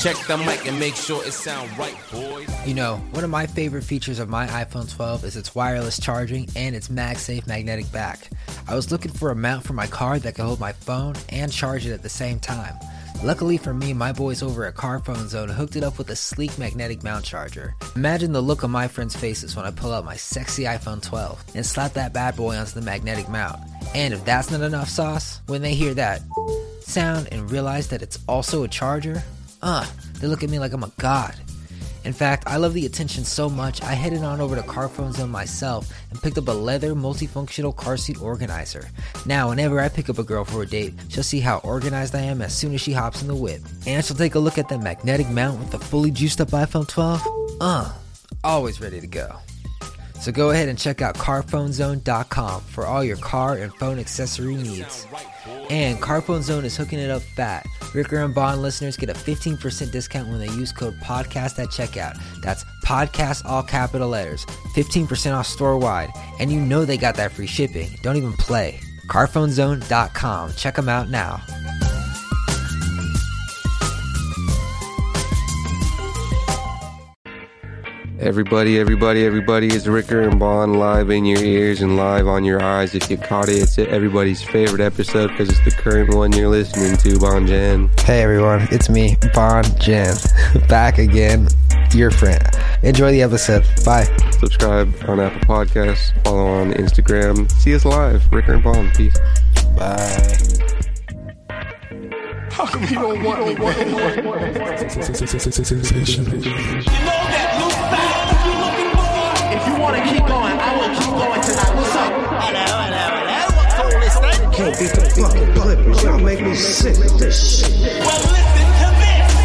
Check the mic and make sure it sound right, boys. You know, one of my favorite features of my iPhone 12 is its wireless charging and its MagSafe magnetic back. I was looking for a mount for my car that could hold my phone and charge it at the same time. Luckily for me, my boys over at Carphone Zone hooked it up with a sleek magnetic mount charger. Imagine the look on my friends' faces when I pull out my sexy iPhone 12 and slap that bad boy onto the magnetic mount. And if that's not enough sauce, when they hear that sound and realize that it's also a charger, uh, they look at me like I'm a god. In fact, I love the attention so much, I headed on over to Carphone Zone myself and picked up a leather multifunctional car seat organizer. Now, whenever I pick up a girl for a date, she'll see how organized I am as soon as she hops in the whip. And she'll take a look at the magnetic mount with the fully juiced up iPhone 12. Uh, always ready to go. So go ahead and check out carphonezone.com for all your car and phone accessory needs. And Carphone Zone is hooking it up fat. Ricker and Bond listeners get a 15% discount when they use code podcast at checkout. That's podcast all capital letters. 15% off store wide. And you know they got that free shipping. Don't even play. Carphonezone.com. Check them out now. Everybody, everybody, everybody, it's Ricker and Bond live in your ears and live on your eyes. If you caught it, it's everybody's favorite episode because it's the current one you're listening to, Bon Jan. Hey everyone, it's me, Bond Jen. Back again, your friend. Enjoy the episode. Bye. Subscribe on Apple Podcasts, follow on Instagram. See us live, Ricker and Bond. Peace. Bye. How come you don't want me, man? You know that new sound you're looking for? If you want to keep going, I will keep going tonight. What's up? Hello, hello, hello. What's all this thing? Can't beat the fucking Clippers. Y'all make me sick with this shit. Well, listen to this.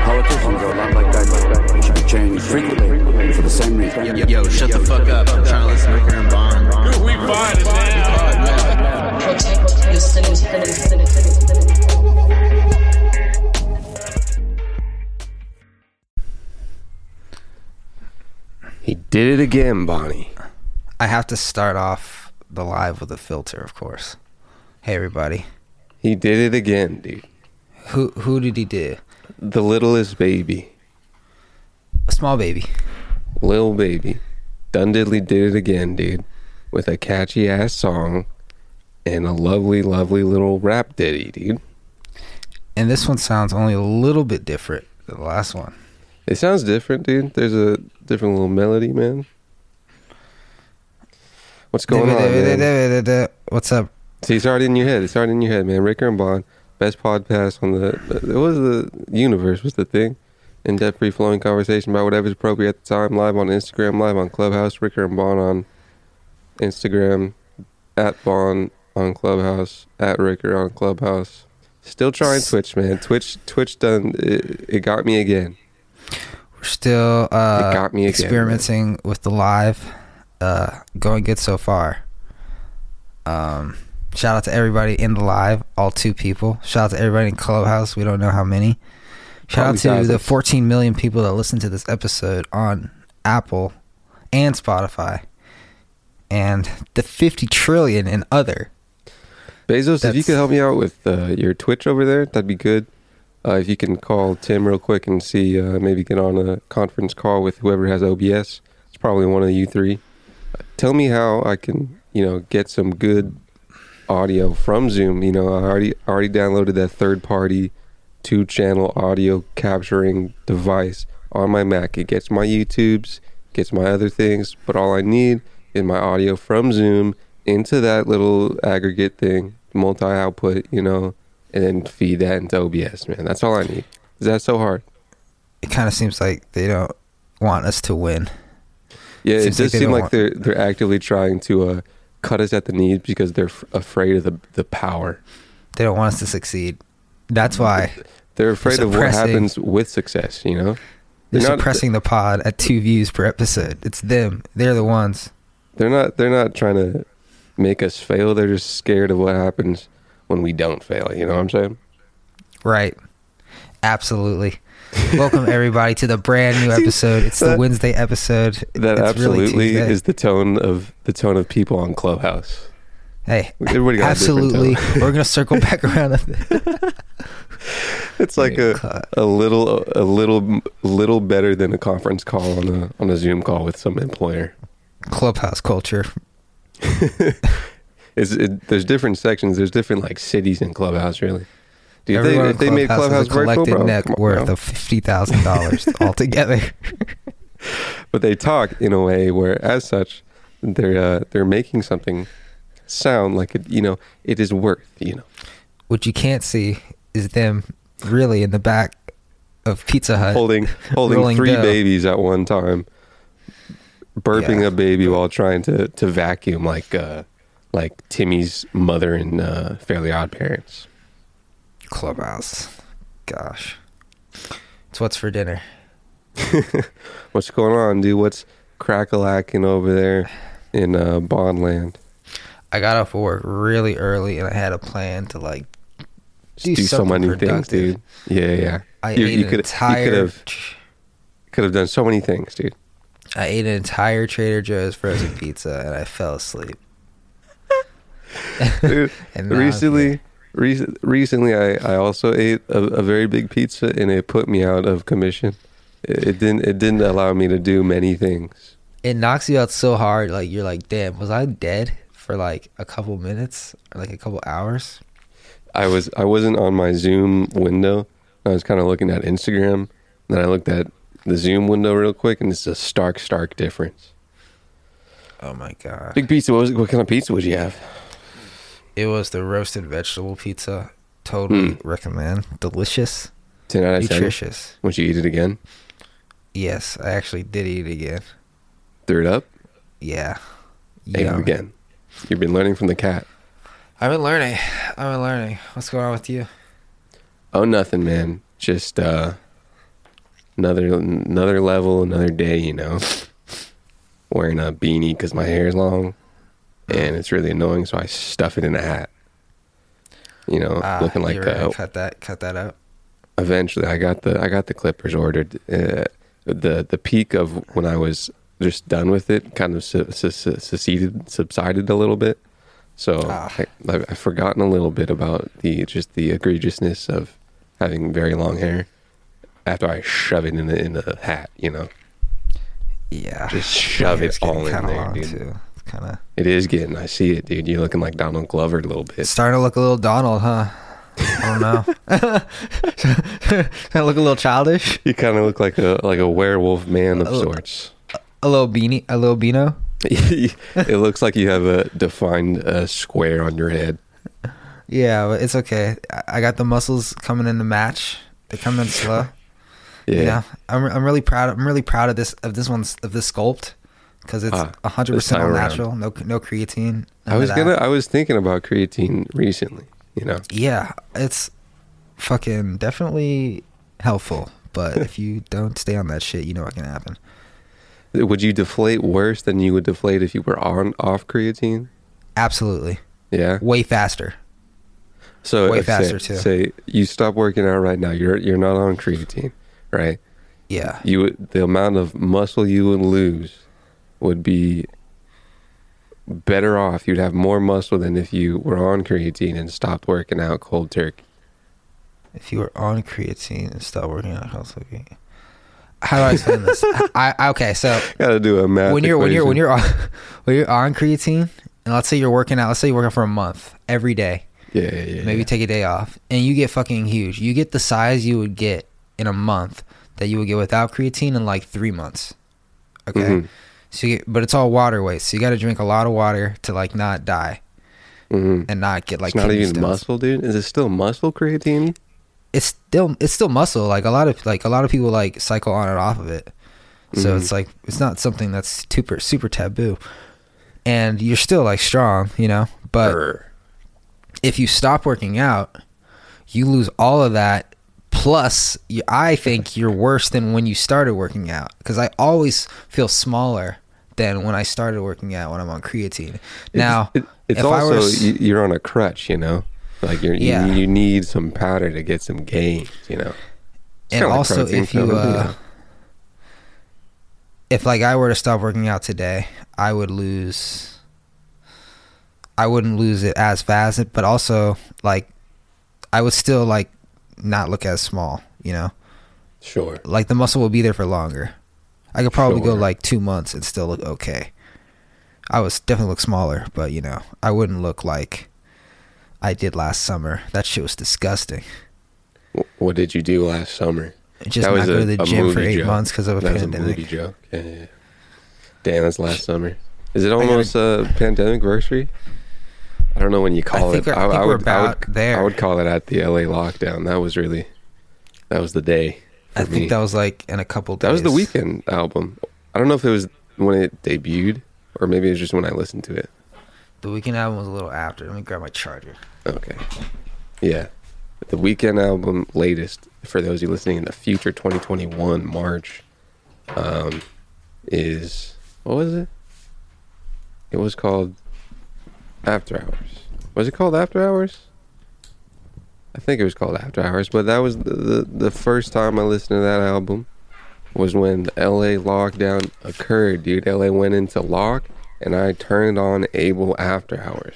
Politicians are a lot like that, like that. They should be changed frequently for the same reason. Yo, yo, shut the fuck up. Did it again, Bonnie. I have to start off the live with a filter, of course. Hey everybody. He did it again, dude. Who who did he do? The littlest baby, A small baby. Lil Baby, done diddly did it again, dude, with a catchy ass song and a lovely, lovely little rap ditty, dude. And this one sounds only a little bit different than the last one. It sounds different, dude. There's a different little melody, man. What's going on, man? What's up? See, it's already in your head. It's already in your head, man. Ricker and Bond, best podcast on the. It was the universe. Was the thing? In depth, free flowing conversation about whatever's appropriate at the time. Live on Instagram, live on Clubhouse. Ricker and Bond on Instagram, at Bond on Clubhouse, at Ricker on Clubhouse. Still trying Twitch, man. Twitch, Twitch done. It, it got me again. We're still uh, It got me again, experimenting with the live. Uh, going good so far. Um, shout out to everybody in the live, all two people. Shout out to everybody in Clubhouse. We don't know how many. Shout out Probably to the 14 million people that listen to this episode on Apple and Spotify, and the 50 trillion in other. Bezos, if you could help me out with uh, your Twitch over there, that'd be good. Uh, if you can call Tim real quick and see, uh, maybe get on a conference call with whoever has OBS. It's probably one of you three. Uh, tell me how I can, you know, get some good audio from Zoom. You know, I already already downloaded that third party two channel audio capturing device on my Mac. It gets my YouTubes, gets my other things, but all I need is my audio from Zoom into that little aggregate thing, multi output, you know, and then feed that into OBS, man. That's all I need. Is that so hard? It kind of seems like they don't want us to win. Yeah, Seems it does they seem like want- they're they're actively trying to uh, cut us at the knees because they're f- afraid of the the power. They don't want us to succeed. That's why They're afraid of what happens with success. You know, they're They're not- suppressing the pod at two views per episode. It's them. They're the ones. they're not they're not trying to make us fail. They're just scared of what happens when we don't fail. You know what I'm saying? Right. Absolutely. Welcome everybody to the brand new episode. It's the that- Wednesday episode. That It's absolutely Tuesday. is the tone of the tone of people on Clubhouse. Hey, Everybody got absolutely. We're gonna circle back around. It's like a, a little a little little better than a conference call on a on a Zoom call with some employer. Clubhouse culture. It, there's different sections. There's different like cities in Clubhouse. Really, Dude, they, Everyone if they made Clubhouse is a virtual, collective bro, net on, worth bro. of fifty thousand dollars altogether. but they talk in a way where, as such, they're uh, they're making something sound like it. You know, it is worth. You know, what you can't see is them really in the back of Pizza Hut holding holding three dough. babies at one time, burping Yeah. a baby while trying to to vacuum like uh like Timmy's mother in uh, Fairly Odd Parents. Clubhouse. Gosh, it's what's for dinner. What's going on, dude? What's crackalacking over there in uh, Bondland? I got off work really early and I had a plan to like Do do, so many things, dude. Yeah, yeah. I you, ate you an could entire you could have could have done so many things, dude. I ate an entire Trader Joe's frozen pizza and I fell asleep. Dude, And now I'm recently, rec- recently, I, I also ate a, a very big pizza, and it put me out of commission. It, it didn't it didn't allow me to do many things. It knocks you out so hard, like you're like, damn, was I dead for like a couple minutes or like a couple hours? I was I wasn't on my Zoom window. I was kind of looking at Instagram. Then I looked at the Zoom window real quick, and it's a stark, stark difference. Oh my god. Big pizza. What, was, what kind of pizza would you have? It was the roasted vegetable pizza. Totally recommend. Delicious. Ten out of. Nutritious. Would you eat it again? Yes, I actually did eat it again. Threw it up. Yeah. Ate it again. You've been learning from the cat. I've been learning. I've been learning. What's going on with you? Oh, nothing, man. Just uh, another another level, another day. You know, wearing a beanie because my hair is long, and it's really annoying. So I stuff it in a hat. You know, Ah, looking like uh, cut that cut that out. eventually I got the I got the clippers ordered. Uh, the the peak of when I was just done with it kind of su- su- su- seceded subsided a little bit. So Ah. I, I've, I've forgotten a little bit about the just the egregiousness of having very long hair after I shove it in a, in a hat. You know, Yeah. just shove it all in there, dude. Too. Kind of It is getting. I see it, dude. You're looking like Donald Glover a little bit. starting to look a little Donald, huh? I don't know. of look a little childish. You kind of look like a like a werewolf man of Oh. sorts. A little beanie, a little beano. it looks like you have a defined uh, square on your head. Yeah, but it's okay. I- I got the muscles coming in to match. They come in slow. Yeah. You know, I'm I'm really proud. Of, I'm really proud of this of this one's of this sculpt because it's Ah, a hundred this percent time all around. natural. No no creatine. I was gonna. I was thinking about creatine recently. You know, Yeah, it's fucking definitely helpful. But if you don't stay on that shit, you know what can happen. would you deflate worse than you would deflate if you were on off creatine? Absolutely, Yeah. way faster. So way say- faster, too. Say you stop working out right now. You're you're not on creatine, right? Yeah, You the amount of muscle you would lose would be better off. You'd have more muscle than if you were on creatine and stopped working out cold turkey. if you were on creatine and stopped working out, cold turkey. How do I explain this? I, I okay, so Got to do a math. when you're when you're when you're on when you're on creatine, and let's say you're working out, let's say you're working for a month every day, yeah, yeah, yeah, maybe yeah. take a day off, and you get fucking huge. You get the size you would get in a month that you would get without creatine in like three months. Okay, Mhm. So you but it's all water weight, so you got to drink a lot of water to like not die Mhm. and not get like it's not even stones. muscle, dude. Is it still muscle creatine? It's still it's still muscle. Like a lot of like a lot of people like cycle on and off of it. So Mhm. it's like it's not something that's super super taboo. And you're still like strong, you know. But Brr. if you stop working out, you lose all of that. Plus, you, I think you're worse than when you started working out because I always feel smaller than when I started working out when I'm on creatine. Now, it, it's if I also were to you- you're on a crutch, you know. Like you're, Yeah. you, you need some powder to get some gains, you know. It's and kinda like also if you uh, if like I were to stop working out today, I would lose I wouldn't lose it as fast, but also like I would still like not look as small, you know. Sure. Like the muscle will be there for longer. I could probably go like two months and still look okay. I was definitely look smaller, but you know, I wouldn't look like I did last summer. That shit was disgusting. What did you do last summer? Just That not go a- to the gym for eight joke. months because of a That was a pandemic. joke. Yeah, yeah. Damn, that's last summer. Is it gotta- almost a pandemic anniversary? I don't know when you call think it. I think we're would, I would, there. I would call it at the LA lockdown. That was really, that was the day. I think me. that was like in a couple days. That was the Weeknd album. I don't know if it was when it debuted or maybe it was just when I listened to it. The Weeknd album was a little after. Let me grab my charger. Okay. Yeah. The Weeknd album latest for those of you listening in the future 2021 March um is what was it? It was called After Hours. Was it called After Hours? I think it was called After Hours, but that was the the, the first time I listened to that album was when the LA lockdown occurred, dude. LA went into lock and I turned on Abel After Hours.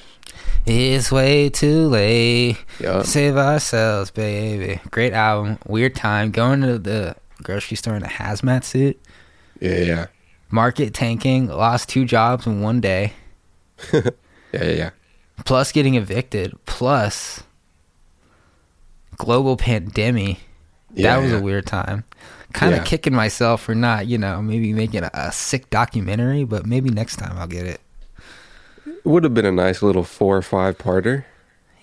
It's way too late. Yup. Save ourselves, baby. Great album. Weird time. Going to the grocery store in a hazmat suit. Yeah, yeah. Market tanking. Lost two jobs in one day. Yeah, yeah, yeah. Plus getting evicted. Plus global pandemic. Yeah, that was yeah. a weird time. Kind of Yeah. kicking myself for not, you know, maybe making a, a sick documentary, but maybe next time I'll get it. It would have been a nice little four or five parter.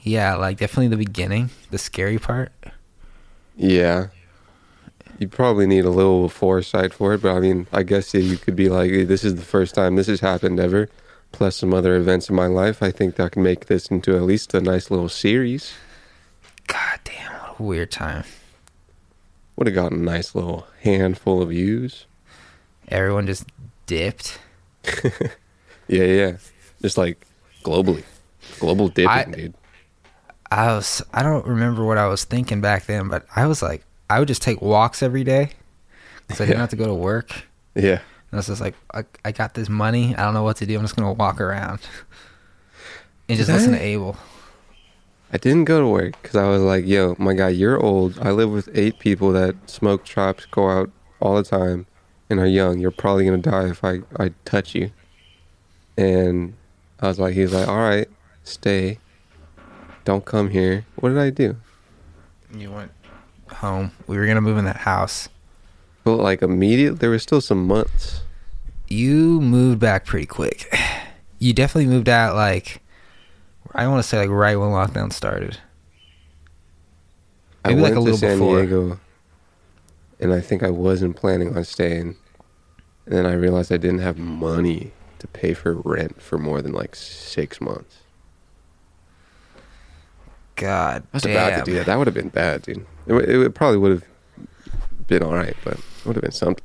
Yeah, like definitely the beginning, the scary part. Yeah. You probably need a little foresight for it, but I mean, I guess you could be like, "Hey, this is the first time this has happened ever, plus some other events in my life. I think that can make this into at least a nice little series. God damn, what a weird time. Would have gotten a nice little handful of views. Everyone just dipped. Yeah, yeah. Just like globally. Global dipping, I- dude. I was I don't remember what I was thinking back then, but I was like I would just take walks every day because I didn't Yeah. have to go to work. Yeah. And I was just like, I, I got this money. I don't know what to do. I'm just gonna walk around and just Did listen to Abel. I didn't go to work because I was like, yo, my guy, you're old. I live with eight people that smoke chops, go out all the time, and are young. You're probably going to die if I, I touch you. And I was like, he's like, all right, stay. Don't come here. What did I do? You went home. We were gonna move in that house. Well, like immediate, there was still some months. You moved back pretty quick. You definitely moved out like I want to say like right when lockdown started. Maybe I like went a little to San before. Diego, and I think I wasn't planning on staying. And then I realized I didn't have money to pay for rent for more than like six months. God I was damn. about to do that. That would have been bad, dude. It, would- it, probably would have been all right, but it would have been something.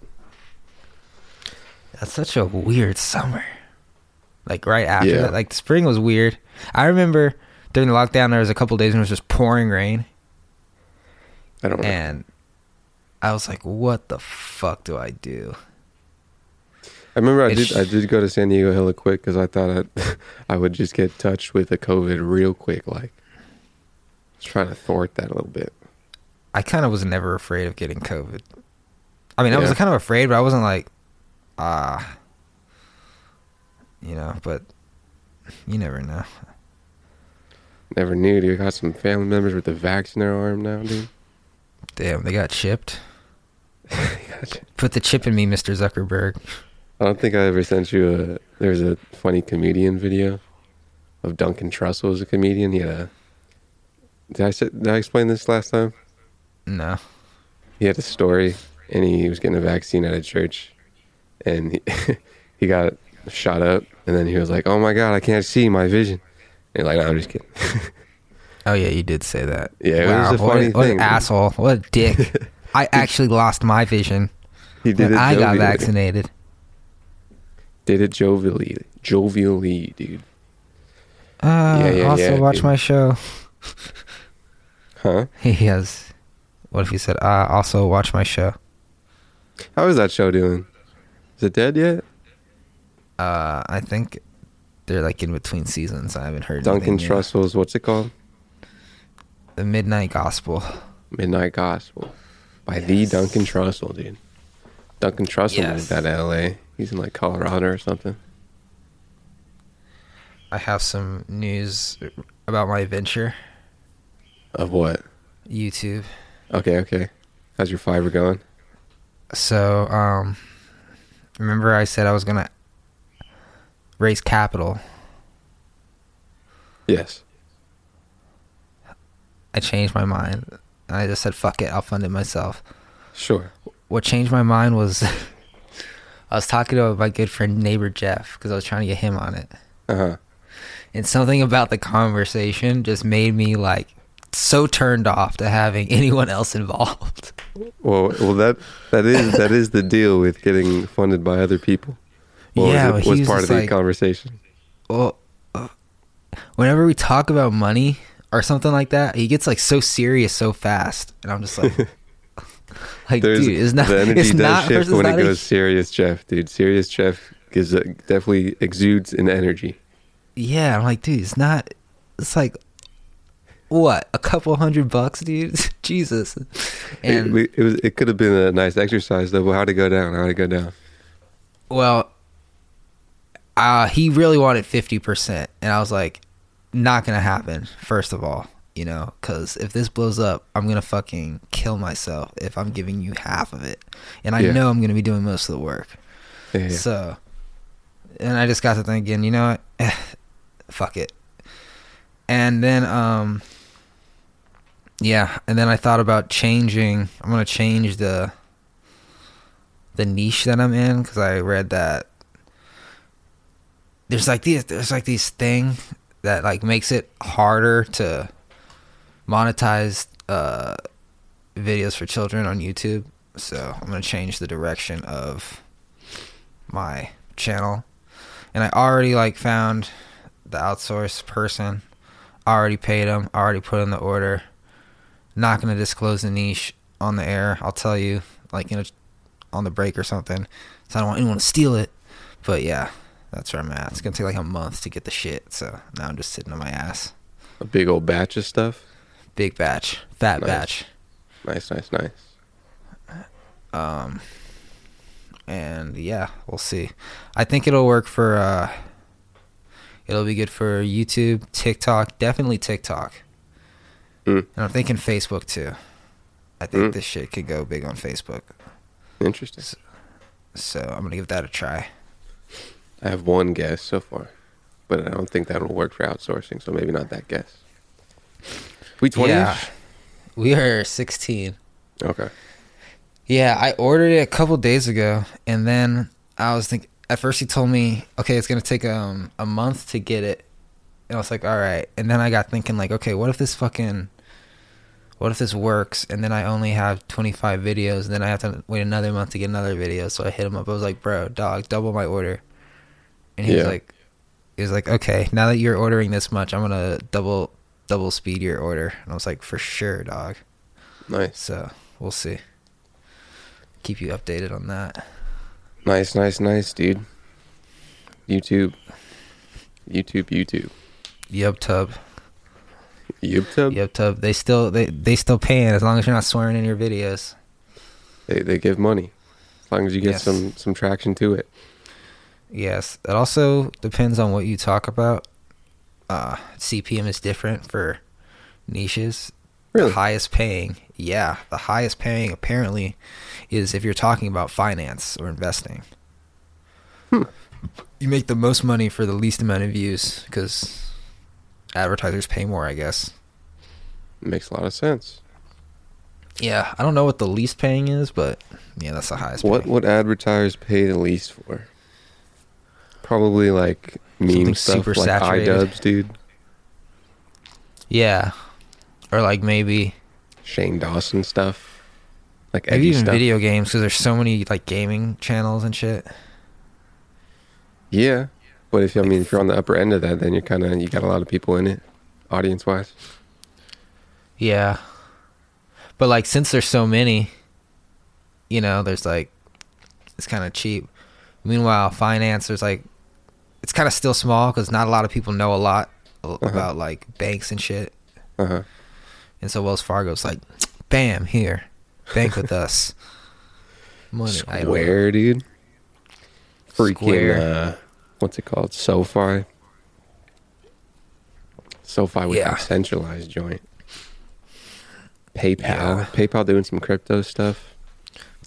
That's such a weird summer. Like right after Yeah. that, like the spring was weird. I remember during the lockdown there was a couple days when it was just pouring rain, I don't know. and I was like, "What the fuck do I do?" I remember I it's- did I did go to San Diego hella quick because I thought I, I would just get touched with a COVID real quick. Like, trying to thwart that a little bit. I kind of was never afraid of getting COVID. I mean, I was kind of afraid, but I wasn't like, ah, you know. But you never know. Never knew, dude. Got some family members with the vax in their arm now, dude. Damn, they got chipped. Put the chip in me, Mr. Zuckerberg. I don't think I ever sent you a. There's a funny comedian video of Duncan Trussell as a comedian. He had a. Did I say, did I explain this last time? No. He had a story, and he was getting a vaccine at a church, and he, he got shot up, and then he was like, "Oh my god, I can't see my vision." And like, no, I'm just kidding. Oh yeah, you did say that. Yeah, it was a funny what thing, an asshole! What a dick! I actually lost my vision He did. I got vaccinated. Did it jovially, jovially, dude. Uh, Yeah, yeah, also yeah, watch dude. my show. Huh? He has. What if he said, uh, also watch my show? How is that show doing? Is it dead yet? Uh, I think they're like in between seasons. I haven't heard Duncan. Trussell's what's it called? the Midnight Gospel. Midnight Gospel by the Duncan Trussell, dude. Duncan Trussell Yes. moved out of L.A. He's in like Colorado or something. I have some news about my venture, Of what? YouTube. Okay, okay. How's your fiber going? So, um, remember I said I was gonna raise capital. Yes. I changed my mind. I just said, "Fuck it, I'll fund it myself." Sure. What changed my mind was I was talking to my good friend neighbor Jeff because I was trying to get him on it, Uh huh. and something about the conversation just made me like so turned off to having anyone else involved. Well, well, that that is that is the deal with getting funded by other people. Yeah, was, it, was part of the like- conversation. well, uh, whenever we talk about money or something like that, he gets like so serious so fast, and I'm just like, like, There's dude, it's not, the energy it's does not, shift when it not a- goes serious, Jeff. Dude, serious Jeff gives a, definitely exudes an energy. yeah, I'm like, dude, it's not, it's like, what, a couple hundred bucks, dude? Jesus, and it, it was it could have been a nice exercise though. How'd it go down? How'd it go down? well, uh, he really wanted fifty percent, and I was like, not gonna happen. First of all. You know, because if this blows up, I'm gonna fucking kill myself if I'm giving you half of it, and I Yeah. know I'm gonna be doing most of the work. Yeah, yeah. So, and I just got to thinking, you know what? Fuck it. And then, um, yeah, and then I thought about changing. I'm gonna change the the niche that I'm in because I read that there's like these there's like these thing that like makes it harder to monetize uh videos for children on YouTube. So I'm gonna change the direction of my channel. And I already like found the outsourced person. Already paid them. Already put in the order. Not gonna disclose the niche on the air. I'll tell you like in a, on the break or something. So I don't want anyone to steal it. But yeah, that's where I'm at. It's gonna take like a month to get the shit. So now I'm just sitting on my ass. A big old batch of stuff. Big batch, fat Nice. batch. Nice, nice, nice. Um, and yeah, we'll see. I think it'll work for. uh It'll be good for YouTube, TikTok, definitely TikTok, Mm. and I'm thinking Facebook too. I think Mm. this shit could go big on Facebook, Interesting. so I'm gonna give that a try. I have one guess so far, but I don't think that will work for outsourcing. So maybe not that guess. We twenty. Yeah, we are 16. Okay. Yeah, I ordered it a couple days ago, and then I was thinking. At first, he told me, "Okay, it's gonna take um a month to get it," and I was like, "All right." And then I got thinking, like, "Okay, what if this fucking, what if this works?" And then I only have 25 videos, and then I have to wait another month to get another video. So I hit him up. I was like, "Bro, dog, double my order," and he was like, "He was like, okay, now that you're ordering this much, I'm gonna double double speed your order." And I was like, "For sure, dog." Nice, So we'll see. Keep you updated on that. nice, nice, nice, dude. YouTube, YouTube, YouTube, Yub Tub. YouTube. Yub Tub. They still they they still paying as long as you're not swearing in your videos. They they give money as long as you get Yes. some some traction to it. Yes. It also depends on what you talk about. Uh CPM is different for niches. Really? The highest paying, yeah, the highest paying apparently is if you're talking about finance or investing. Hmm. You make the most money for the least amount of views because advertisers pay more, I guess. Makes a lot of sense. Yeah, I don't know what the least paying is, but yeah, that's the highest. What paying. would advertisers pay the least for? Probably like meme Something stuff, super like saturated. iDubbbz, dude. Yeah, or like maybe Shane Dawson stuff, like maybe even stuff. video games because there's so many like gaming channels and shit. Yeah, but if I mean if you're on the upper end of that, then you're kind of you got a lot of people in it, audience wise. Yeah, but like since there's so many, you know, there's like it's kind of cheap. Meanwhile, finance there's like it's kind of still small because not a lot of people know a lot a- about like banks and shit. Uh huh. And so Wells Fargo's like, bam, here, bank with us. Money. Square, dude. Freaking, uh, what's it called? SoFi. SoFi with Yeah. a centralized joint. PayPal. Yeah. PayPal doing some crypto stuff.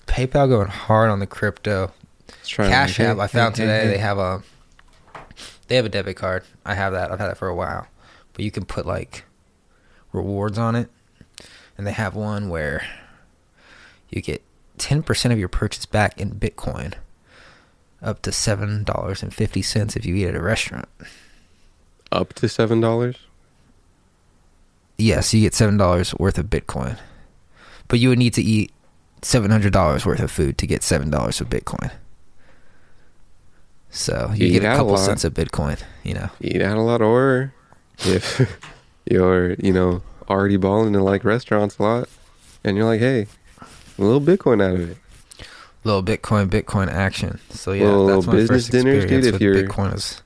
PayPal going hard on the crypto. Cash. App, I found today they have a they have a debit card. I have that. I've had that for a while. But you can put like rewards on it. And they have one where you get 10% of your purchase back in Bitcoin. Up to $7.50 if you eat at a restaurant. Up to seven dollars. Yes, you get $7 worth of Bitcoin. But you would need to eat $700 worth of food to get $7 of Bitcoin. So you You get a a couple lot. cents of Bitcoin, you know. Eat out a lot, or if you're, you know, already balling and like restaurants a lot, and you're like, hey, a little Bitcoin out of it. little Bitcoin, Bitcoin action. So yeah, Little that's my business first dinners, dude, if with you're- Bitcoin is.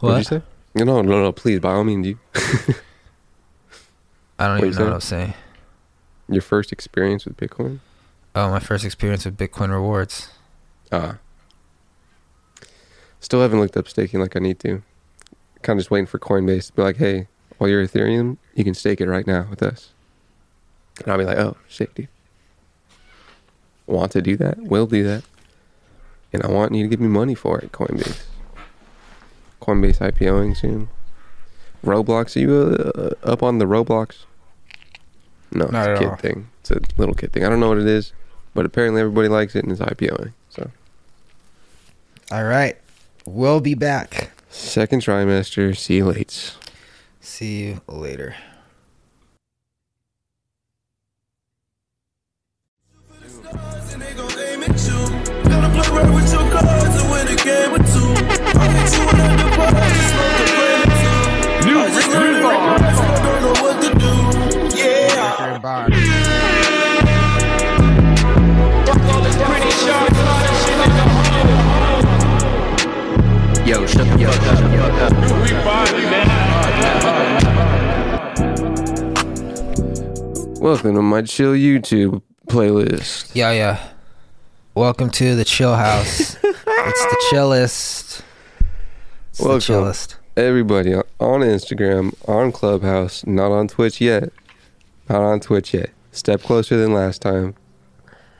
What'd you say? No, no, no, please, by all means, you. I don't What even you know what I'm saying. Your first experience with Bitcoin? Oh, my first experience with Bitcoin rewards. Ah. Still haven't looked up staking like I need to. Kind of just waiting for Coinbase to be like, hey, all your Ethereum, you can stake it right now with us. And I'll be like, oh, shit, dude. Want to do that? Will do that. And I want you to give me money for it, Coinbase. Coinbase IPOing soon. Roblox, are you uh, up on the Roblox? No, Not it's a kid all. thing. It's a little kid thing. I don't know what it is, but apparently everybody likes it and it's IPOing. So All right, we'll be back. second trimester. See you later. See you later. Gotta play right with your cards and win a Yo, shut the fuck up. Welcome to my chill YouTube playlist. Yeah, yeah. Welcome to the chill house. it's the chillest. It's the Welcome. chillest. Everybody on on Instagram, on Clubhouse, not on Twitch yet. Not on Twitch yet. Step closer than last time.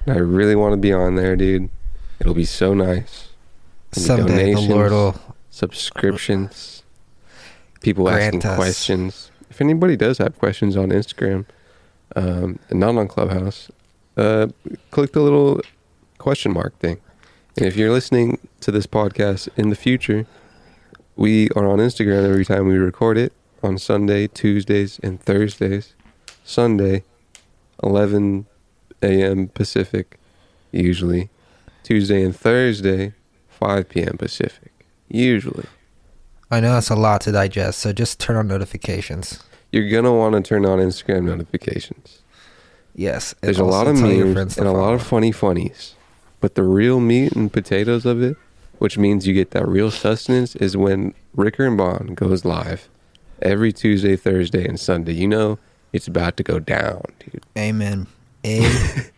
I really want to be on there, dude. It'll be so nice. Someday the Lord will. subscriptions, people asking us. questions. If anybody does have questions on Instagram, um, and not on Clubhouse, uh, click the little question mark thing. And if you're listening to this podcast in the future, we are on Instagram every time we record it on Sunday, Tuesdays, and Thursdays. Sunday, 11 a.m. Pacific, usually. Tuesday and Thursday, 5 p.m. Pacific, usually. I know it's a lot to digest, so just turn on notifications. You're going to want to turn on Instagram notifications. Yes. There's a lot of memes and a lot of funny funnies. But the real meat and potatoes of it, which means you get that real sustenance, is when Ricker and Bond goes live every Tuesday, Thursday, and Sunday. You know it's about to go down, dude. Amen. Amen.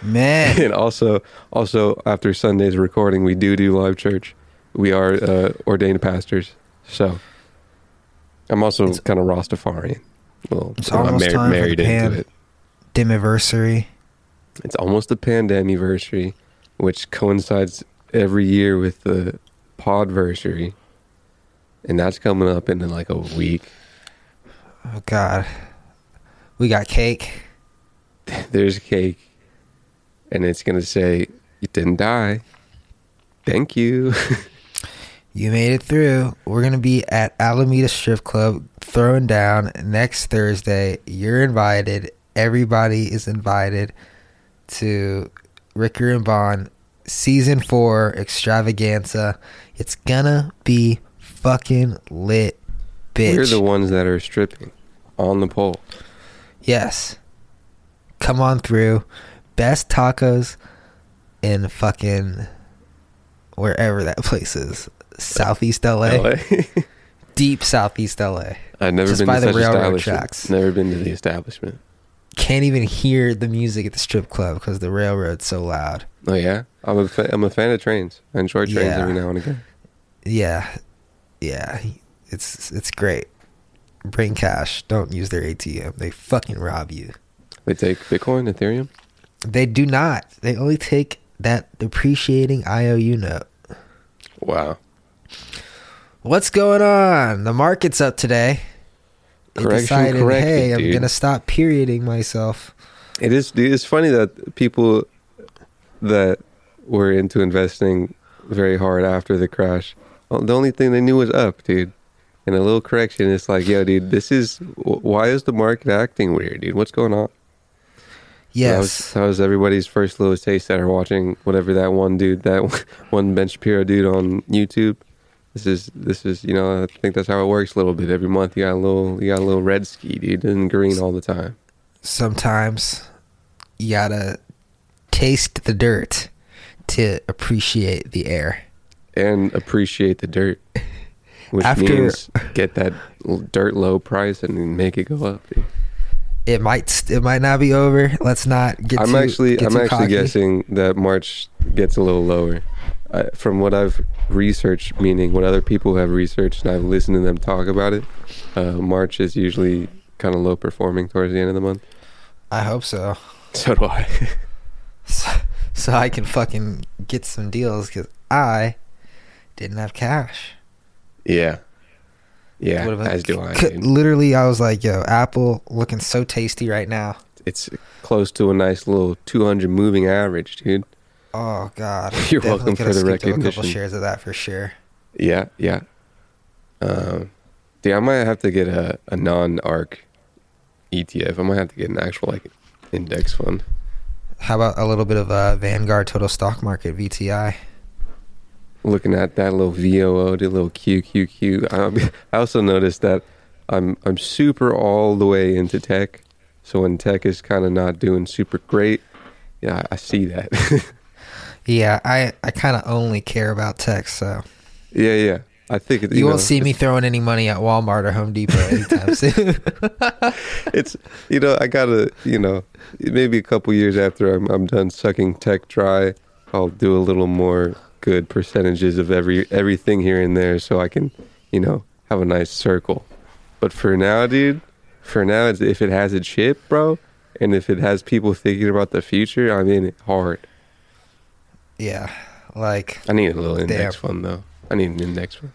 and also, also after Sunday's recording, we do do live church. We are uh, ordained pastors, so I'm also kind of Rastafarian. Well, It's I'm almost mar- time for the married into it. Dimiversary. It's almost the pandemiversary, which coincides every year with the podversary, and that's coming up in like a week. Oh God. We got cake. There's cake, and it's gonna say you didn't die. Thank you. You made it through. We're gonna be at Alameda Strip Club throwing down next Thursday. You're invited. Everybody is invited to Ricker and Bond season four extravaganza. It's gonna be fucking lit, bitch. We're the ones that are stripping on the pole. Yes. Come on through. Best tacos in fucking wherever that place is. Southeast LA, LA. deep Southeast LA. I've never Just been by to the such railroad tracks. Never been to the establishment. Can't even hear the music at the strip club because the railroad's so loud. Oh yeah, I'm a fa- I'm a fan of trains. I enjoy trains Yeah. every now and again. Yeah, yeah, it's it's great. Bring cash. Don't use their ATM. They fucking rob you. They take Bitcoin, Ethereum. They do not. They only take that depreciating IOU note. Wow. What's going on? The market's up today. It Correction decided, corrected, hey, I'm gonna stop perioding myself. It is. dude, It's funny that people that were into investing very hard after the crash, the only thing they knew was up, dude. And a little correction it's like, yo, dude, this is why is the market acting weird, dude? What's going on? That was, Yes. that was everybody's first little taste that are watching whatever that one dude, that one Ben Shapiro dude on YouTube. This is this is you know I think that's how it works a little bit. Every month you got a little you got a little red ski, dude, and green all the time. Sometimes you gotta taste the dirt to appreciate the air. and appreciate the dirt, which After- means get that dirt low price and make it go up. dude. It might it might not be over. Let's not get. I'm too, actually get I'm actually cocky. guessing that March gets a little lower. Uh, from what I've researched, meaning what other people have researched, and I've listened to them talk about it, uh, March is usually kind of low performing towards the end of the month. I hope so. So do I. so, so I can fucking get some deals because I didn't have cash. yeah, yeah. Been- As do I. dude. Literally, I was like, "Yo, Apple looking so tasty right now." It's close to a nice little 200 moving average, dude. Oh God, You're Definitely welcome for the up A couple recognition. shares of that for sure. Yeah, yeah. Um, dude, I might have to get a, a non-ARK ETF. I might have to get an actual like index fund. How about a little bit of a Vanguard Total Stock Market VTI? Looking at that little VOO, the little QQQ. I, I also noticed that I'm I'm super all the way into tech. So when tech is kind of not doing super great, yeah, I see that. Yeah, I I kind of only care about tech, so yeah, yeah. I think it, you, won't know, see me throwing any money at Walmart or Home Depot anytime soon. it's you know I gotta you know maybe a couple years after I'm I'm done sucking tech dry, I'll do a little more good percentages of every everything here and there so I can you know have a nice circle. But for now, dude, for now, it's, if it has a chip, bro, and if it has people thinking about the future, I'm in it hard. yeah, like I need a little index Damn. fund though. I need an index fund.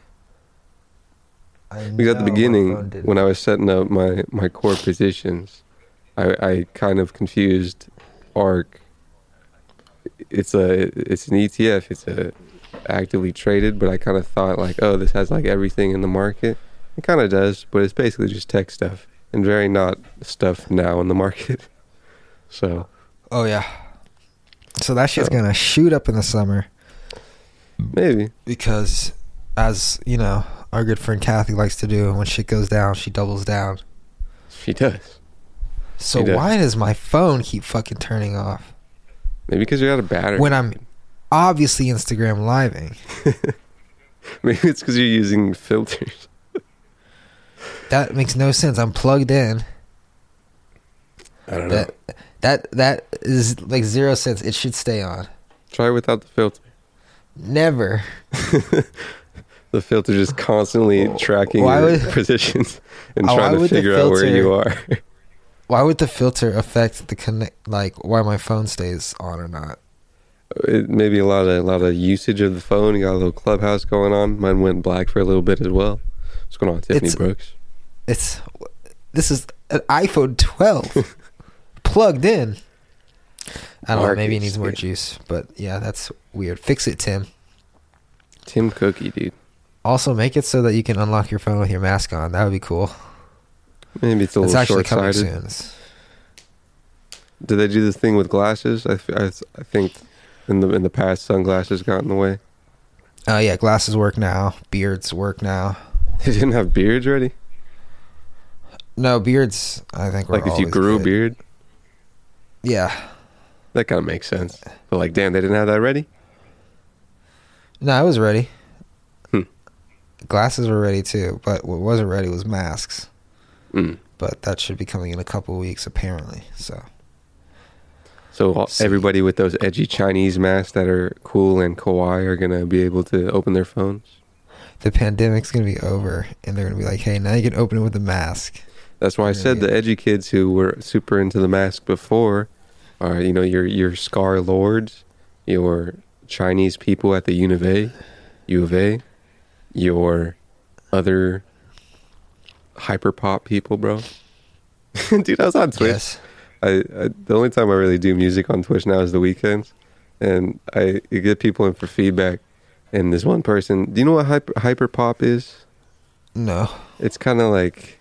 I Because at the beginning, when I was setting up my, my core positions, I, I kind of confused ARK. It's a it's an ETF. It's a actively traded, but I kind of thought like, oh, this has like everything in the market. It kind of does, but it's basically just tech stuff and very not stuff now in the market. So oh yeah, so that shit's So- gonna shoot up in the summer maybe because, as you know, our good friend Cathie likes to do, when shit goes down, she doubles down. she does. So She does. why does my phone keep fucking turning off Maybe because you're out of battery. when I'm obviously Instagram living? maybe it's because you're using filters. That makes no sense. I'm plugged in. I don't know. That that that is like zero sense. It should stay on. Try without the filter. Never. The filter just constantly tracking Why your would- positions and Oh, trying to figure out where you are. Why would the filter affect the connect? Like why my phone stays on or not? It, maybe a lot of a lot of usage of the phone. You got a little clubhouse going on. Mine went black for a little bit as well. What's going on, Tiffany It's- Brooks? It's this is an iPhone 12 plugged in. I don't know. Maybe it needs more good. juice, but yeah, that's weird. Fix it, Tim. Tim Cookie, dude. Also, make it so that you can unlock your phone with your mask on. That would be cool. Maybe it's a little short sighted. Did they do the thing with glasses? I, I I think in the in the past sunglasses got in the way. Oh yeah, glasses work now. Beards work now. They didn't have beards ready. No beards. I think were Like if you grew a beard, Yeah. that kind of makes sense. But like, damn, they didn't have that ready. No, I was ready. Hmm. Glasses were ready too, but what wasn't ready was masks. Mm. But that should be coming in a couple weeks, apparently. So So all- See. everybody with those edgy Chinese masks that are cool and kawaii are gonna be able to open their phones. the pandemic's gonna be over, and they're gonna be like, "Hey, now you can open it with a mask." That's why I said the edgy kids who were super into the mask before are, you know, your your Scar Lords, your Chinese people at the U of A, U of A, your other hyperpop people, bro. Dude, I was on Twitch. Yes. I, I the only time I really do music on Twitch now is the weekends, and I you get people in for feedback. And this one person, do you know what hyper hyper pop is? No. It's kind of like,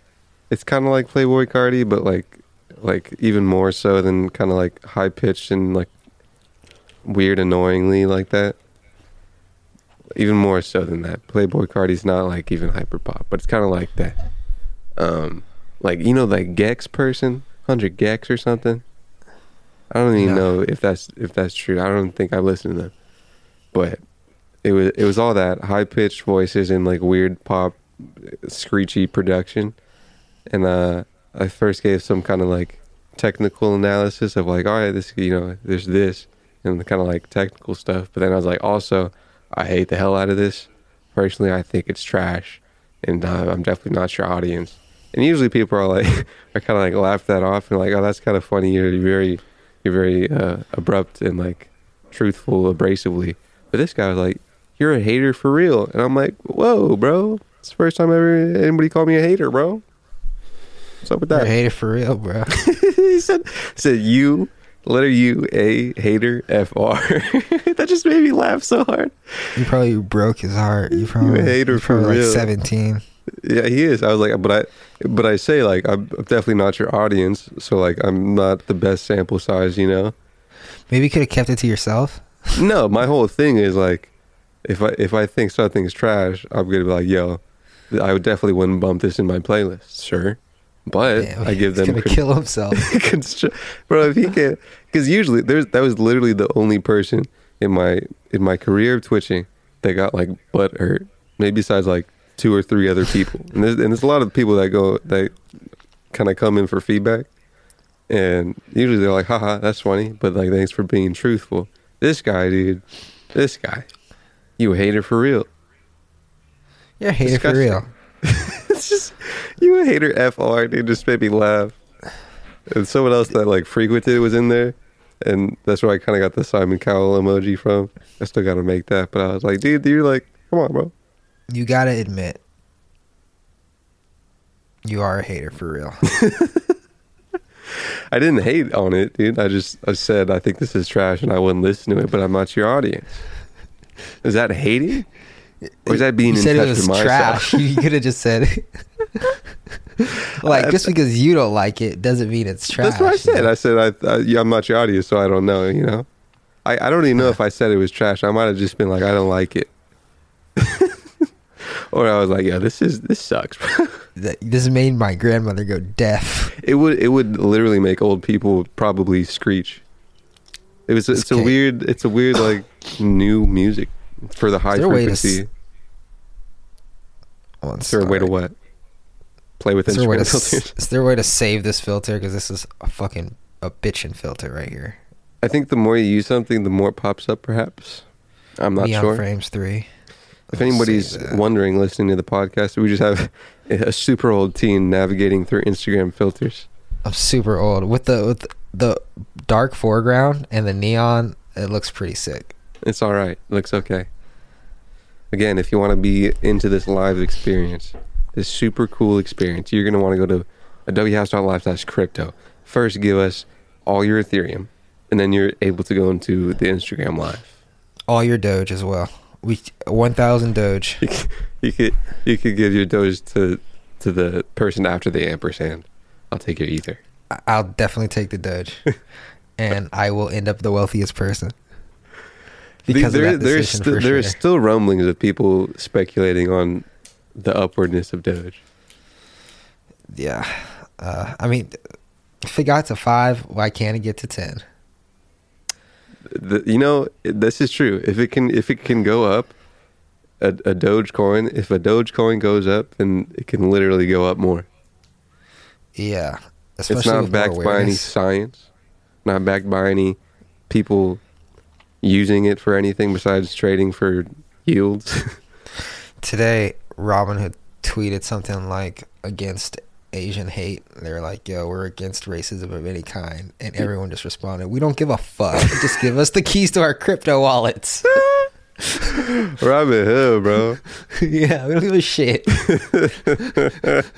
it's kind of like Playboi Carti, but like, like even more so than kind of like high pitched and like weird, annoyingly like that. Even more so than that. Playboi Carti's not like even hyper pop, but it's kind of like that. Um, like you know, like gecs person, hundred gecs or something. I don't even No. know if that's if that's true. I don't think I listened to them, but it was it was all that high pitched voices and like weird pop, screechy production, and uh, I first gave some kind of like technical analysis of like, all right, this you know, there's this and the kind of like technical stuff, but then I was like, also, I hate the hell out of this. Personally, I think it's trash, and uh, I'm definitely not your audience. And usually people are like, are kind of like laugh that off and like, oh, that's kind of funny. You're very, you're very uh, abrupt and like truthful, abrasively. But this guy was like, you're a hater for real, and I'm like, whoa, bro. It's the first time ever anybody called me a hater, bro. What's up with You're a that? hater for real, bro. he said, said you, letter U, A, hater, F, R. that just made me laugh so hard. You probably broke his heart. You probably a hater you're for probably real. like seventeen. Yeah, he is. I was like, but I, but I say like, I'm definitely not your audience, so like, I'm not the best sample size, you know. Maybe you could have kept it to yourself. No, my whole thing is like, if I if I think something is trash, I'm gonna be like, yo, I would definitely wouldn't bump this in my playlist, sure. But Damn, I give he's them gonna kill himself. Bro if he can because usually there's that was literally the only person in my in my career of twitching that got like butt hurt maybe besides like two or three other people. And there's, and there's a lot of people that go that kind of come in for feedback. And usually they're like haha that's funny but like thanks for being truthful. This guy dude. This guy. You a hater for real. You're a hater for real. it's just you a hater fr dude just made me laugh. And someone else that like frequented was in there and that's where i kind of got the simon cowell emoji from. I still gotta make that but i was like dude you're like come on bro You gotta admit, you are a hater for real. i didn't hate on it dude i just i said i think this is trash and i wouldn't listen to it but i'm not your audience is that hating or is that being you in said touch it was with trash. you could have just said like just because you don't like it doesn't mean it's trash. That's what I you said. know? I said I, I yeah, I'm not your audience, so I don't know. You know, I, I don't even know if I said it was trash. I might have just been like, I don't like it, or I was like, yeah, this is this sucks. This made my grandmother go deaf. it would it would literally make old people probably screech. It was it's a weird it's a weird like new music for the high there a way frequency. One Is there a way to what? Play with Is there, to, filters. is there a way to save this filter? Because this is a fucking a bitchin' filter right here. I think the more you use something, the more it pops up. Perhaps I'm not Neon sure. Frames three. If anybody's wondering, listening to the podcast, we just have a super old teen navigating through Instagram filters. I'm super old with the with the dark foreground and the neon. It looks pretty sick. It's all right. Looks okay. Again, if you want to be into this live experience, this super cool experience, you're going to want to go to adobehouse.live slash crypto. First, give us all your Ethereum, and then you're able to go into the Instagram live. All your Doge as well. We one thousand Doge. You could, you could you could give your Doge to to the person after the ampersand. I'll take your ether. I'll definitely take the Doge, and I will end up the wealthiest person because there, of that there's sti- there are sure. still rumblings of people speculating on the upwardness of Doge. yeah, uh, I mean, if it got to five, why can't it get to ten? The, you know, this is true. If it can, if it can go up, a, a Dogecoin, if a Dogecoin goes up, then it can literally go up more. Yeah. it's not backed by any science, not backed by any people using it for anything besides trading for yields. Today, Robinhood tweeted something like against Asian hate. They're like, yo, we're against racism of any kind. And everyone just responded, we don't give a fuck. just give us the keys to our crypto wallets. Robin Hood, bro. yeah, we don't give a shit. Who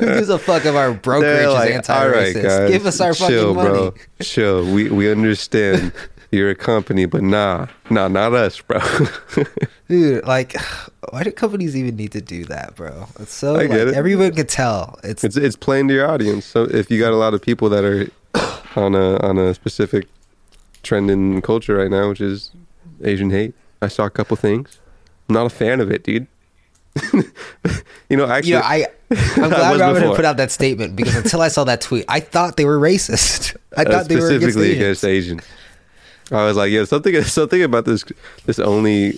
gives a fuck if our brokerage like, is "All right, anti-racist? guys, give us our chill, fucking money. bro. Chill. We we understand you're a company, but nah, nah, not us, bro. Dude, like, why do companies even need to do that, bro? It's so I like, get it. everyone can tell. It's, it's it's playing to your audience. So if you got a lot of people that are on a on a specific trend in culture right now, which is Asian hate, I saw a couple things. I'm not a fan of it, dude. you know, actually, you know, I I'm I glad was Robin before. had put out that statement because until I saw that tweet, I thought they were racist. I uh, thought they were against specifically Asians. against Asians. I was like, yeah, something something about this this only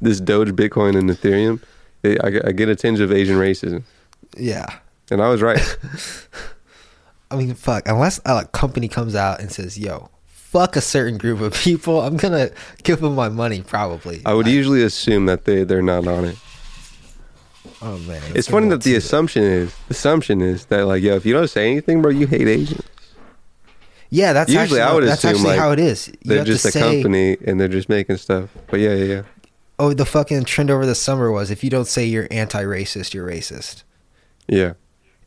this Doge, Bitcoin, and Ethereum. It, I, I get a tinge of Asian racism, Yeah, and I was right. I mean, fuck. Unless uh, a company comes out and says, "Yo, fuck a certain group of people," I'm gonna give them my money. Probably. I would Like, usually assume that they they're not on it. Oh man, It's funny that the assumption is assumption is that like, yo, if you don't say anything, bro, you hate Asians. Yeah, that's Usually, actually, I would that's assume actually like how it is. You they're just a say, company and they're just making stuff. But yeah, yeah, yeah. Oh, the fucking trend over the summer was if you don't say you're anti-racist, you're racist. Yeah,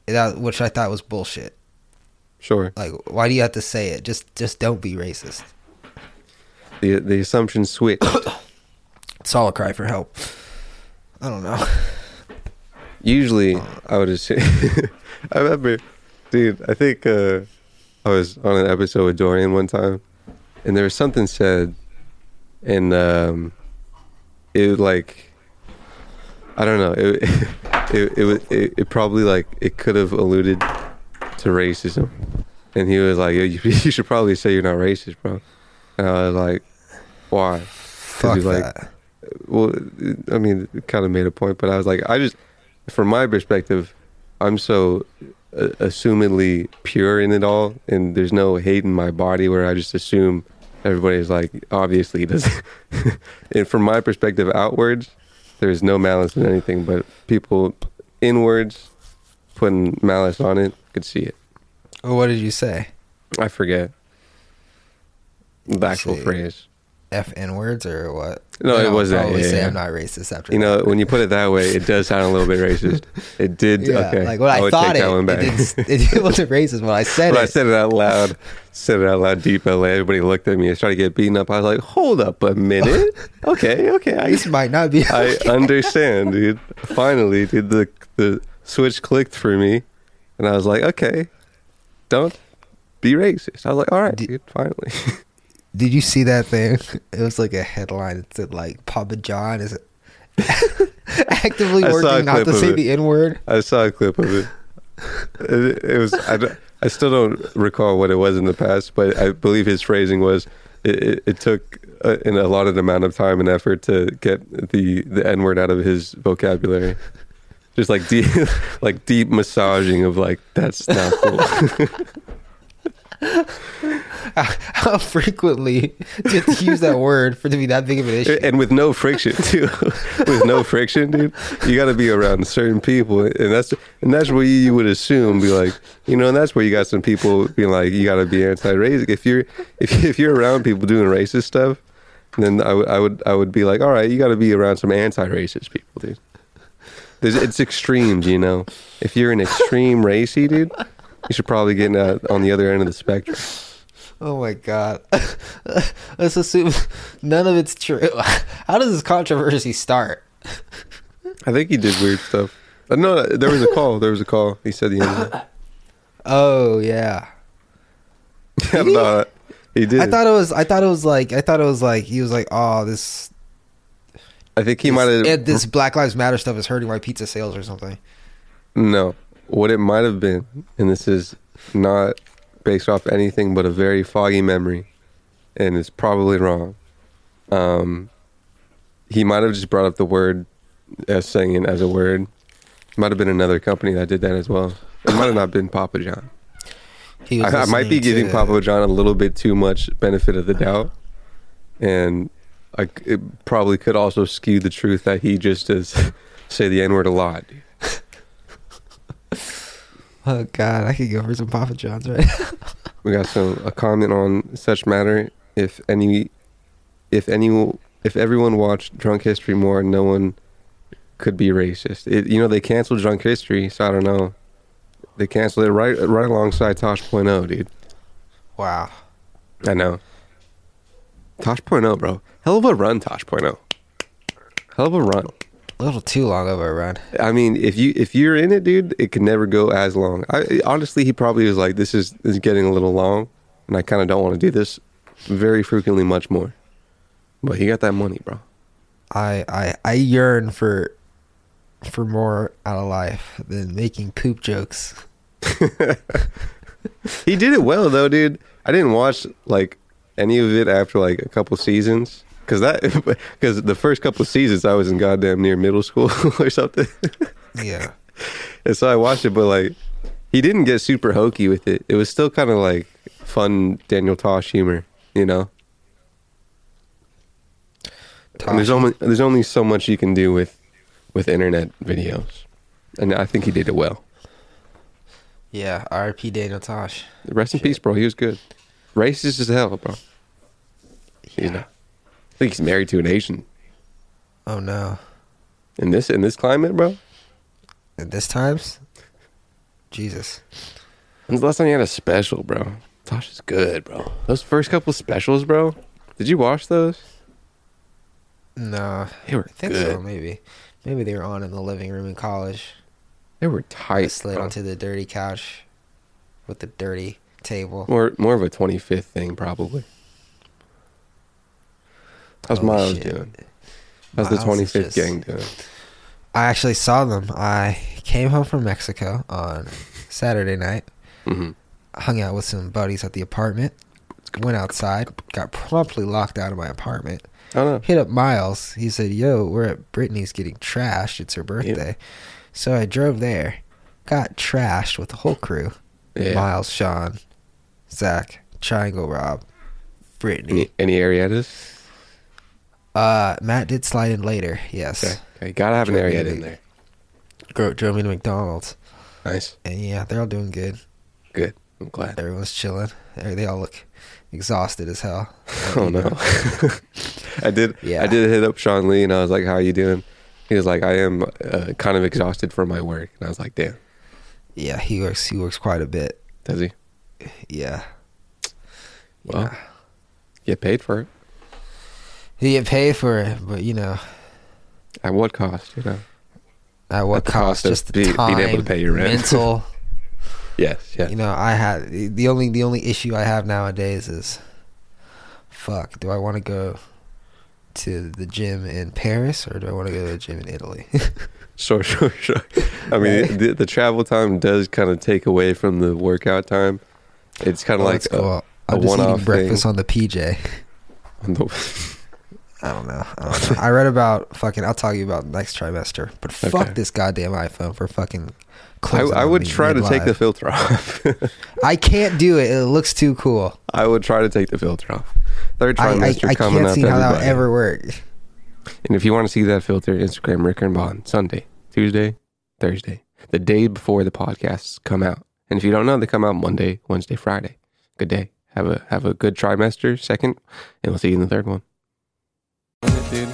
That which I thought was bullshit. sure. Like, why do you have to say it? Just just don't be racist. The the assumption switched. It's all a cry for help. I don't know. Usually, I would assume. I remember, dude. I think uh, I was on an episode with Dorian one time, and there was something said, and um, it was like, I don't know. It it it, was, it, it probably like it could have alluded to racism, and he was like, "Yo, you, you should probably say you're not racist, bro." And I was like, "Why?" Fuck he's like, that. well, I mean, it kind of made a point, but I was like, I just, from my perspective, I'm so uh, assumedly pure in it all, and there's no hate in my body where I just assume everybody's like, obviously does. and from my perspective, outwards, there's no malice in anything, but people inwards putting malice on it could see it. Well, what did you say? I forget the actual phrase. F n words or what? No, Then it I'll was that, yeah, say yeah. I'm not racist after You that. know, when you put it that way, it does sound a little bit racist. It did. Yeah, okay, like what I, would thought it, it, didn't, it wasn't racist when I said it. I said it out loud. Said it out loud, deep LA. Everybody looked at me. I started to get beaten up. I was like, "Hold up a minute. Okay, okay. I, this might not be. I understand, dude. Finally, dude, the the switch clicked for me, and I was like, "Okay, don't be racist." I was like, "All right, dude. Finally." Did you see that thing? It was like a headline. It said like Papa John is actively I saw a working not to say it. the N word. I saw a clip of it. It, it was. I, I still don't recall what it was in the past, but I believe his phrasing was it, it, it took uh, a, an allotted amount of time and effort to get the the N word out of his vocabulary. Just like deep, like deep massaging of like that's not cool. How frequently to use that word for to be that big of an issue? and with no friction too. with no friction, dude. You got to be around certain people, and that's and that's where you would assume be like, you know, and that's where you got some people being like, you got to be anti-racist. If you're if if you're around people doing racist stuff, then I would I would I would be like, all right, you got to be around some anti-racist people, dude. There's, it's extremes, you know. If you're an extreme racy dude, you should probably get uh, on the other end of the spectrum. Oh my god. Let's assume none of it's true. How does this controversy start? I think he did weird stuff. Uh, no, there was a call. There was a call. He said the end. Oh yeah. he did. I thought it was I thought it was like I thought it was like he was like, Oh, this I think he might have. this Black Lives Matter stuff is hurting my pizza sales or something. No, what it might have been, and this is not based off anything but a very foggy memory, and it's probably wrong. Um, he might have just brought up the word as saying it as a word. Might have been another company that did that as well. It might have not been Papa John. I, I might be giving to- Papa John a little bit too much benefit of the doubt, and I, it probably could also skew the truth that he just does say the N word a lot. Oh God, I could go for some Papa John's right. We got some a comment on such matter. If any, if any, if everyone watched Drunk History more, no one could be racist. It, you know they canceled Drunk History, so I don't know. They canceled it right right alongside Tosh.0, dude. wow. I know. Tosh.0, bro. Hell of a run, Tosh.0. Hell of a run. A little too long of a run. I mean, if you if you're in it, dude, it could never go as long. I honestly, he probably was like, "This is this is getting a little long, and I kind of don't want to do this very frequently much more." But he got that money, bro. I I I yearn for for more out of life than making poop jokes. He did it well though, dude. I didn't watch like any of it after like a couple seasons because that because the first couple of seasons I was in goddamn near middle school or something. Yeah. And so I watched it, but like he didn't get super hokey with it. It was still kind of like fun Daniel Tosh humor, you know. There's only there's only so much you can do with with internet videos, and I think he did it well. Yeah, R.P. Daniel Tosh. Rest in peace, bro. He was good. Racist as hell, bro. You not. I think he's married to an Asian. Oh no. In this in this climate, bro. At this times? Jesus. When's the last time you had a special, bro? Tasha's good, bro. Those first couple specials, bro. Did you watch those? No. They were I think so, good. maybe. Maybe they were on in the living room in college. They were I tight. slid bro. onto the dirty couch with the dirty table. More more of a 25th thing, probably. How's Holy Miles shit. doing? How's the Miles is 25th just- gang doing? I actually saw them. I came home from Mexico on Saturday night. hmm hung out with some buddies at the apartment. Went outside, got promptly locked out of my apartment. I don't know. Hit up Miles. He said, "Yo, we're at Brittany's getting trashed. It's her birthday." So I drove there, got trashed with the whole crew: Yeah. Miles, Sean, Zach, Triangle Rob, Brittany. Any, any Arietas? Uh, Matt did slide in later. Yes, Okay. okay. Gotta have an Drove Arietta in there. Gro- drove me to McDonald's, Nice. and yeah, they're all doing good. Good. I'm glad. Everyone's chilling. They they all look exhausted as hell. Oh no. I did. Yeah. I did hit up Sean Lee, and I was like, "How are you doing?" He was like, "I am uh, kind of exhausted from my work," and I was like, "Damn." Yeah, he works. He works quite a bit. Does he Yeah. Well, Yeah. get paid for it? Get paid for it, but you know, At what cost? You know. at what At cost? cost Just the be- being time, able to pay your rent. mental. Yes. Yes. You know, I had the only the only issue I have nowadays is, fuck. Do I want to go to the gym in Paris or do I want to go to the gym in Italy? Sure, sure, sure. I mean, the, the travel time does kind of take away from the workout time. It's kind of Oh, like cool. a, a I'm just one-off eating breakfast thing. on the PJ. On the- I don't know. I, don't know. I read about fucking. I'll tell you about next trimester. But fuck Okay. this goddamn iPhone for fucking. I, I would try to take the filter off. I can't do it. It looks too cool. I would try to take the filter off. Third I, I, trimester I coming can't up. see how that would ever work. And if you want to see that filter, Instagram Ricker and Bond Sunday, Tuesday, Thursday, the day before the podcasts come out. And if you don't know, they come out Monday, Wednesday, Friday. Good day. Have a have a good trimester, second, and we'll see you in the third one. Dude.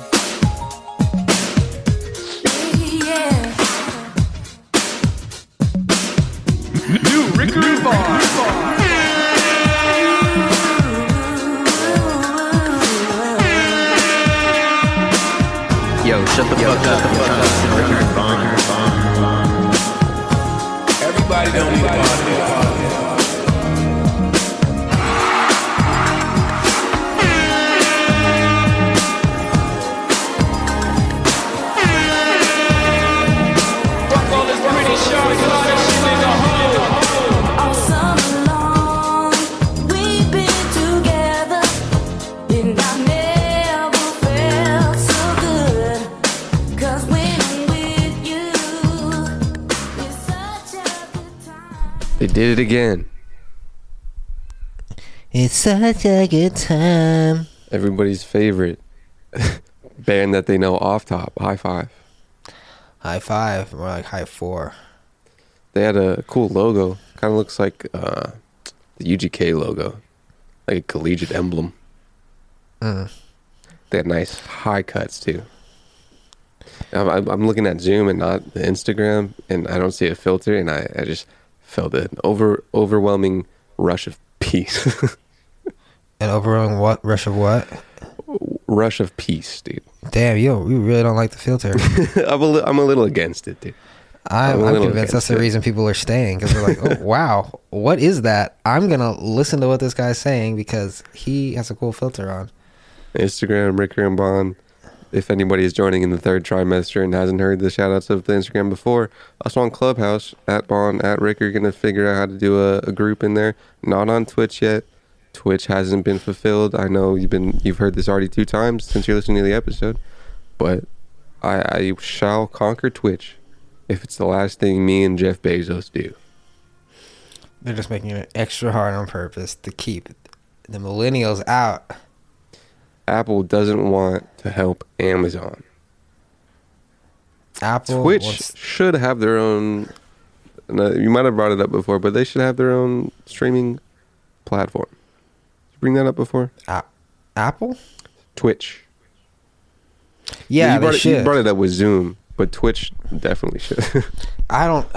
New Ricker and Bond. Yo, shut the fuck up. Everybody don't need a podcast. Did it again. It's such a good time. Everybody's favorite band that they know off top. High five. High five, more like high four. They had a cool logo. Kind of looks like uh, the UGK logo, like a collegiate emblem. Mm. They had nice high cuts too. I'm, I'm looking at Zoom and not the Instagram, and I don't see a filter, and I, I just felt an over overwhelming rush of peace, An overwhelming what rush of what? rush of peace, dude. Damn, yo, you really don't like the filter. I'm a li- I'm a little against it, dude. I'm, I'm a I'm little convinced that's the it. reason people are staying because they're like, oh wow, what is that? I'm gonna listen to what this guy's saying because he has a cool filter on. Instagram, Ricker and Bond. If anybody is joining in the third trimester and hasn't heard the shout outs of the Instagram before, us on Clubhouse, at Bond, at Rick are gonna figure out how to do a, a group in there. Not on Twitch yet. Twitch hasn't been fulfilled. I know you've been you've heard this already two times since you're listening to the episode. But I, I shall conquer Twitch if it's the last thing me and Jeff Bezos do. They're just making it extra hard on purpose to keep the millennials out. Apple doesn't want to help Amazon. Apple Twitch wants- should have their own. You might have brought it up before, but they should have their own streaming platform. Did you bring that up before? A- Apple? Twitch. Yeah, you brought, it, you brought it up with Zoom, but Twitch definitely should. I don't.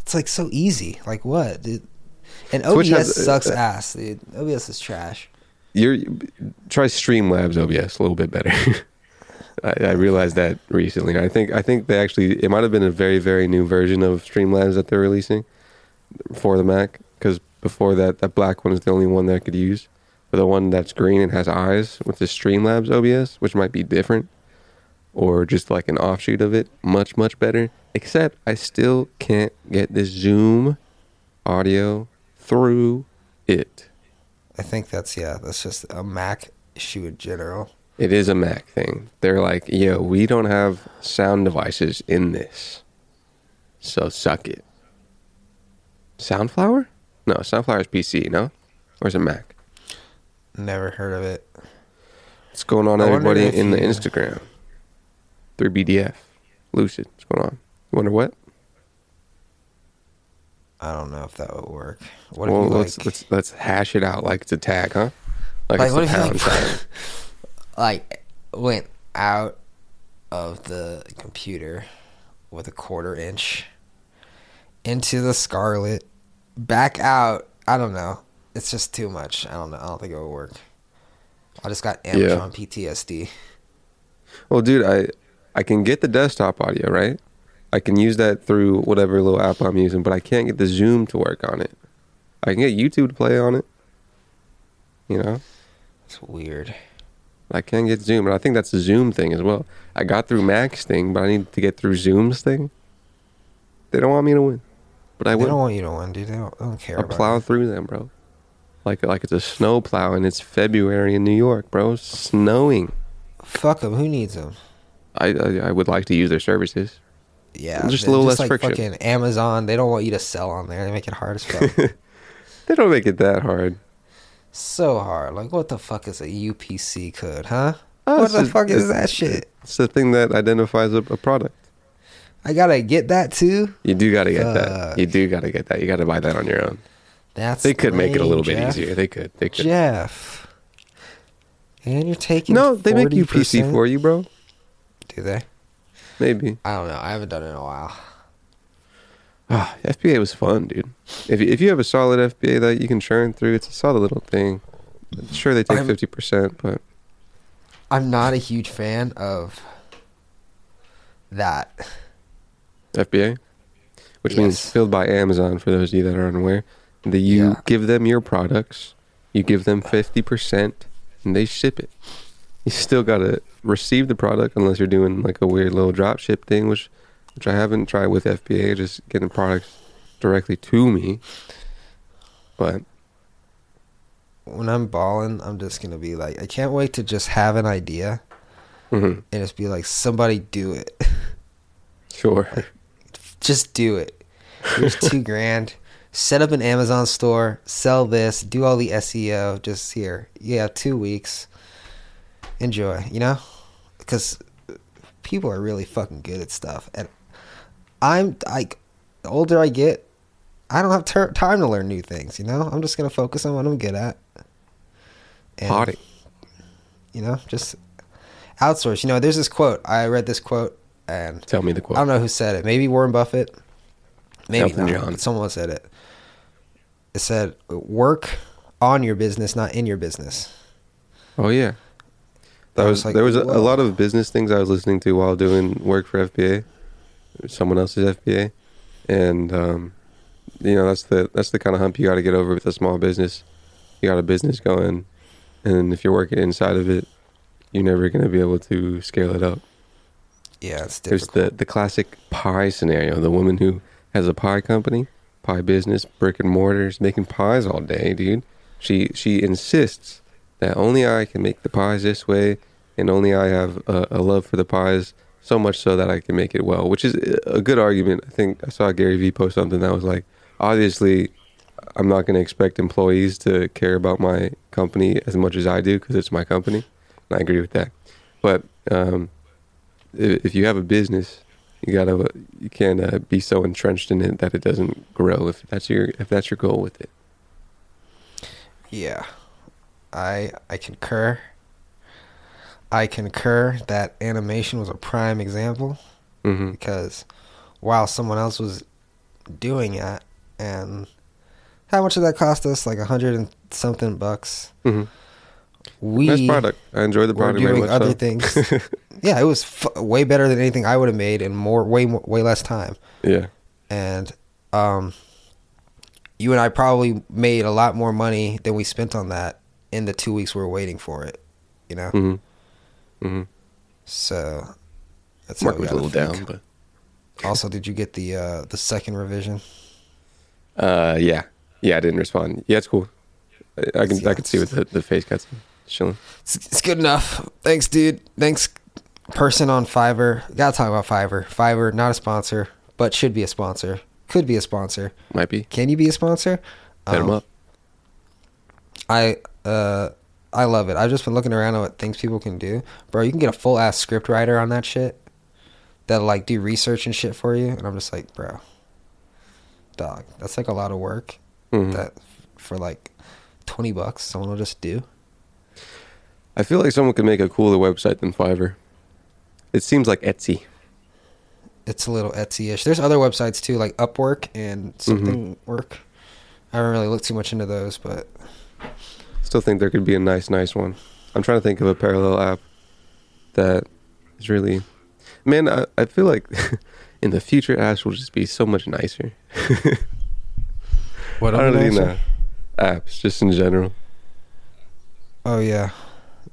It's like so easy. Like what? Dude? And OBS has- sucks uh, ass, dude. OBS is trash. You're try Streamlabs OBS a little bit better. I, I realized that recently. I think I think they actually it might have been a very very new version of Streamlabs that they're releasing for the Mac because before that that black one is the only one that I could use. But the one that's green and has eyes with the Streamlabs OBS, which might be different or just like an offshoot of it, much much better. Except I still can't get this Zoom audio through it. I think that's yeah. That's just a Mac issue in general. It is a Mac thing. They're like, yo, we don't have sound devices in this. So suck it. Soundflower? No, Soundflower is PC, no? Or is it Mac? Never heard of it. What's going on, I everybody, in the Instagram? 3BDF. Lucid. What's going on? You wonder what? I don't know if that would work. What well, if you let's like, let's let's hash it out like it's a tag, huh? Like, like what if you like, like went out of the computer with a quarter inch into the Scarlett, back out. I don't know. It's just too much. I don't know. I don't think it would work. I just got Yeah. Amazon PTSD. Well, dude, I I can get the desktop audio, right? I can use that through whatever little app I'm using, but I can't get the Zoom to work on it. I can get YouTube to play on it. You know, It's weird. I can't get Zoom, and I think that's the Zoom thing as well. I got through Mac's thing, but I need to get through Zoom's thing. They don't want me to win, but I They don't want you to win, dude. They don't, they don't care I plow you. through them, bro. Like like it's a snow plow, and it's February in New York, bro. Snowing. Fuck them. Who needs them? I I, I would like to use their services. Yeah, Just a little less like friction. Fucking Amazon. They don't want you to sell on there. They make it hard as fuck. They don't make it that hard. so hard. Like, what the fuck is a UPC code, huh? Oh, what the just- fuck is that shit? It's the thing that identifies a, a product. I gotta get that too. You do got to get that. You do got to get that. You got to buy that on your own. That's They could make it a little lame, bit easier. They could. They could. Jeff. And you're taking No, they make you PC 40%? for you, bro. Do they? Maybe. I don't know. I haven't done it in a while. Ah, FBA was fun, dude. If you- if you have a solid FBA that you can churn through, it's a solid little thing. Sure, they take fifty percent, but I'm not a huge fan of that. FBA, which means filled by Amazon. For those of you that are unaware, that you Yeah. give them your products, you give them fifty percent, and they ship it. You still gotta receive the product unless you're doing like a weird little drop ship thing, which which I haven't tried with FBA, just getting products directly to me. But When I'm balling, I'm just gonna be like, I can't wait to just have an idea mhm, and just be like, somebody do it. sure, just do it. Here's two grand. set up an Amazon store, sell this, do all the SEO. Just here, yeah, two weeks. Enjoy, you know, because people are really fucking good at stuff, and I'm like, the older I get, I don't have ter- time to learn new things. You know, I'm just gonna focus on what I'm good at. And, Potty. You know, just outsource. You know, there's this quote. I read this quote, and Tell me the quote. I don't know who said it. Maybe Warren Buffett. Maybe Elton not. John. Someone said it. It said, "Work on your business, not in your business." Oh yeah. That was, was like, there was a, a lot of business things I was listening to while doing work for FBA, someone else's FBA, and um, you know that's the that's the kind of hump you got to get over with a small business. You got a business going, and if you're working inside of it, you're never going to be able to scale it up. Yeah, it's There's the the classic pie scenario: the woman who has a pie company, pie business, brick and mortars, making pies all day, dude. She she insists that only I can make the pies this way, and only I have a, a love for the pies so much so that I can make it well, which is a good argument. I think I saw Gary Vee post something that was like, obviously, I'm not going to expect employees to care about my company as much as I do because it's my company. And I agree with that. But um, if you have a business, you gotta you can't uh, be so entrenched in it that it doesn't grow. If that's your if that's your goal with it. Yeah, I I concur. I concur that animation was a prime example Mm-hmm. because while someone else was doing it, and how much did that cost us? Like a hundred and something bucks. Mm-hmm. We nice product. I enjoy the were product very doing other so. things. yeah, it was f- way better than anything I would have made in more way more, way less time. yeah. and um, you and I probably made a lot more money than we spent on that in the two weeks we are waiting for it. You know, Mm-hmm. Mm-hmm. so that's Mark was a little think. down, Also, did you get the uh, the second revision? uh, yeah, yeah. I didn't respond. Yeah, it's cool. I, I can I can see with the, the face cuts chilling. It's, it's good enough. Thanks, dude. Thanks, person on Fiverr. Gotta talk about Fiverr. Fiverr, not a sponsor, but should be a sponsor. Could be a sponsor. Might be. Can you be a sponsor? Hit Um, up. I uh I love it. I've just been looking around at what things people can do. Bro, you can get a full ass script writer on that shit that'll like do research and shit for you. And I'm just like, bro, dog, that's like a lot of work Mhm. that for like 20 bucks someone will just do. I feel like someone could make a cooler website than Fiverr. It seems like Etsy. It's a little Etsy ish. There's other websites too, like Upwork and something work. I haven't really looked too much into those, but Still think there could be a nice, nice one. I'm trying to think of a parallel app that is really. Man, I, I feel like in the future apps will just be so much nicer. what I don't really know. Apps, just in general. Oh yeah.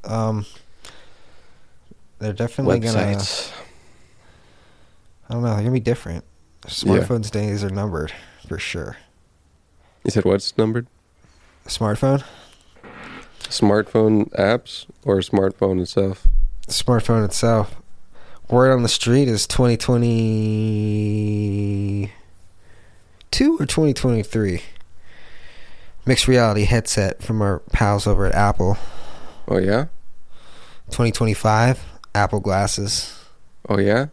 Um they're definitely gonna Websites. I don't know. They're gonna be different. Smartphones days are numbered for sure. You said what's numbered? Smartphone, Smartphone apps or smartphone itself? smartphone itself. Word on the street is 2022 or 2023. Mixed reality headset from our pals over at Apple. Oh yeah, 2025 Apple glasses. oh yeah.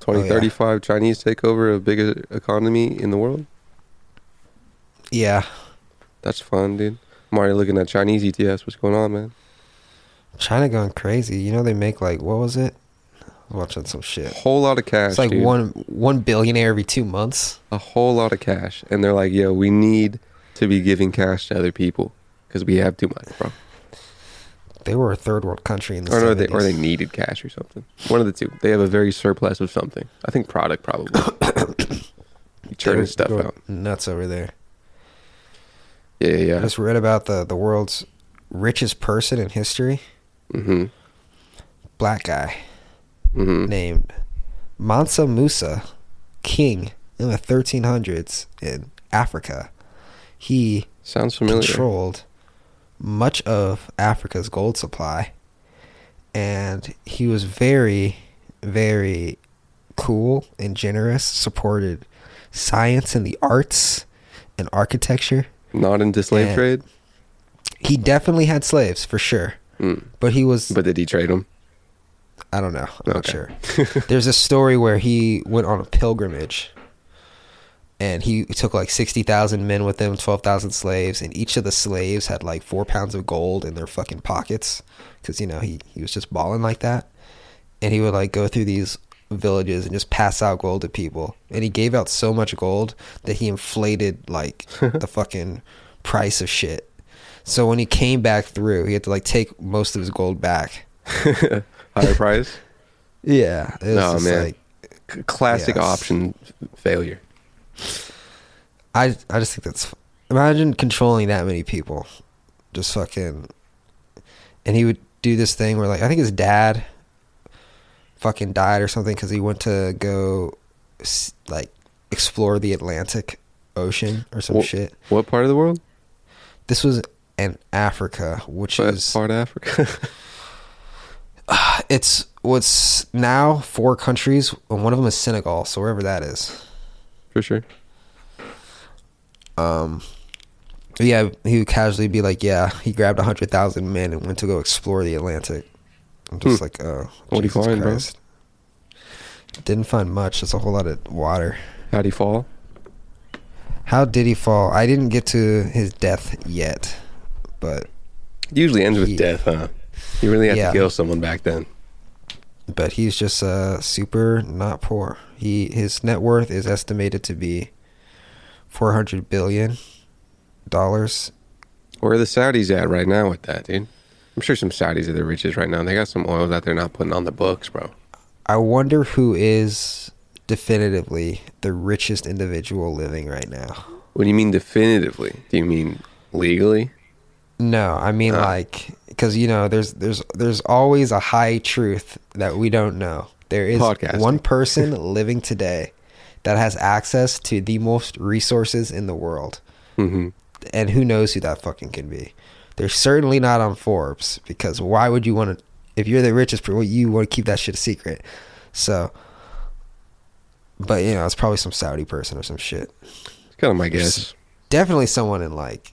2035 Chinese takeover of bigger economy in the world. Yeah, That's fun, dude. I'm already looking at Chinese ETFs. What's going on, man? China going crazy. You know they make like what was it? Watching some shit. Whole lot of cash. It's like dude. one one billionaire every two months. a whole lot of cash, and they're like, "Yo, we need to be giving cash to other people because we have too much, bro." They were a third world country in the Or, no, they, 70s. or they needed cash or something. One of the two. They have a very surplus of something. I think product probably. They Churning stuff out. Nuts over there. Yeah, yeah, I just read about the the world's richest person in history. Mm-hmm. Black guy Mm-hmm. named Mansa Musa, king in the 1300s in Africa. He Sounds familiar. controlled much of Africa's gold supply, and he was very, very cool and generous. Supported science and the arts, and architecture. Not into slave Yeah. trade, He definitely had slaves for sure, Mm. but he was but did he trade them? I don't know. I'm not sure. There's a story where he went on a pilgrimage and he took like 60,000 men with him, 12,000 slaves, and each of the slaves had like four pounds of gold in their fucking pockets because, you know, he, he was just balling like that. And he would like go through these villages and just pass out gold to people. And he gave out so much gold that he inflated like the fucking price of shit. So when he came back through, he had to like take most of his gold back. Higher price? Yeah. It was No, man. like C- classic option failure. I I just think that's imagine controlling that many people, just fucking. And he would do this thing where like I think his dad fucking died or something because he went to go like explore the Atlantic Ocean or some Wha- shit. What part of the world? This was in Africa, which What is part of Africa? it's what's now four countries, and one of them is Senegal. So wherever that is. For sure. Um, yeah, he would casually be like, "Yeah, he grabbed a hundred thousand men and went to go explore the Atlantic." I'm just Hmm. like, "Oh, What'd he Jesus find, bro? Christ. Didn't find much. It's a whole lot of water. How'd he fall? How did he fall? I didn't get to his death yet, but It usually ends with death, huh? You really have Yeah. to kill someone back then. but he's just uh super not poor. He his net worth is estimated to be four hundred billion dollars. Where are the Saudis at right now with that, dude? I'm sure some Saudis are the richest right now. They got some oils that they're not putting on the books, bro. I wonder who is definitively the richest individual living right now. What do you mean definitively? Do you mean legally? No, I mean Ah. like because you know there's there's there's always a high truth that we don't know. There is Podcasting. one person living today that has access to the most resources in the world, Mm-hmm. and who knows who that fucking can be. They're certainly not on Forbes because why would you want to? If you're the richest, you want to keep that shit a secret. So, but you know, it's probably some Saudi person or some shit. It's kind of my guess. Definitely someone in like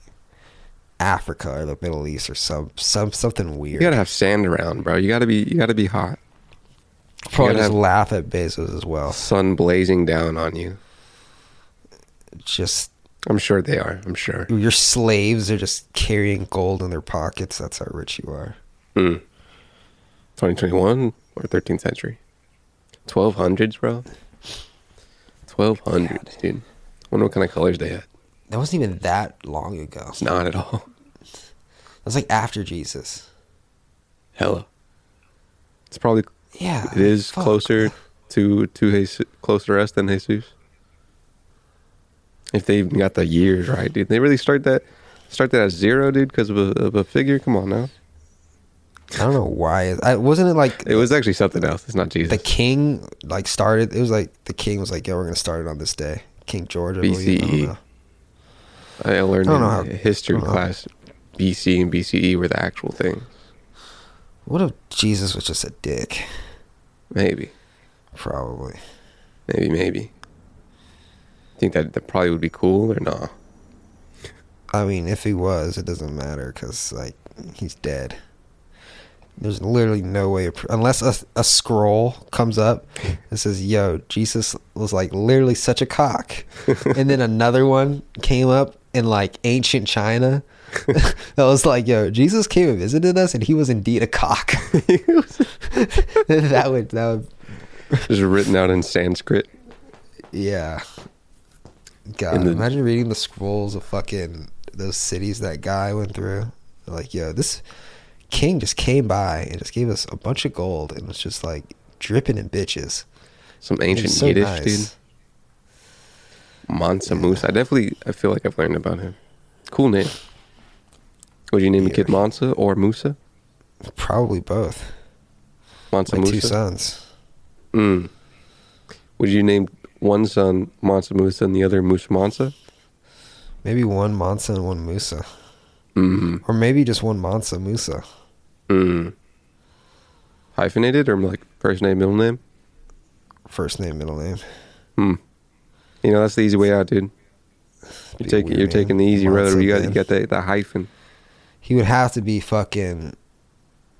Africa or the Middle East or some some something weird. You gotta have sand around, bro. You gotta be. You gotta be hot. Probably just laugh at Bezos as well. Sun blazing down on you. Just I'm sure they are. I'm sure. your slaves are just carrying gold in their pockets. That's how rich you are. Mm. 2021 or 13th century? 1200s, bro. 1200s, dude. I Wonder what kind of colors they had. That wasn't even that long ago. Not at all. That was like after Jesus. Hella. It's probably Yeah, it is fuck. closer to to Jesus, closer to us than Jesus. If they even got the years right, dude, they really start that start that at zero, dude, because of a, of a figure. Come on now, I don't know why. I wasn't it like it was actually something else. It's not Jesus. the king like started. It was like the king was like, "Yeah, we're gonna start it on this day." King George, I believe. I BCE. I learned I in how- history I don't know. class, BC and BCE were the actual things. What if Jesus was just a dick? Maybe, Probably. maybe, maybe. Think that that probably would be cool or not? I mean, if he was, it doesn't matter because like he's dead. There's literally no way, of, unless a, a scroll comes up and says, "Yo, Jesus was like literally such a cock," and then another one came up in like ancient China that was like, "Yo, Jesus came and visited us, and he was indeed a cock." that would that would Just written out in Sanskrit. Yeah. God, the- imagine reading the scrolls of fucking those cities that guy went through. Like, yo, this king just came by and just gave us a bunch of gold and was just like dripping in bitches. Some ancient so Yiddish, nice. dude. Mansa Musa. I definitely, I feel like I've learned about him. Cool name. Would you name a kid Mansa or Musa? Probably both. Mansa My two sons. Mm. Would you name one son Mansa Musa and the other Musa Mansa? Maybe one Mansa and one Musa. Mm. Or maybe just one Mansa Musa. Mm. Hyphenated or like first name, middle name? First name, middle name. Hmm. You know, that's the easy way out, dude. You're taking you're taking the easy road. You got you got that the hyphen. He would have to be fucking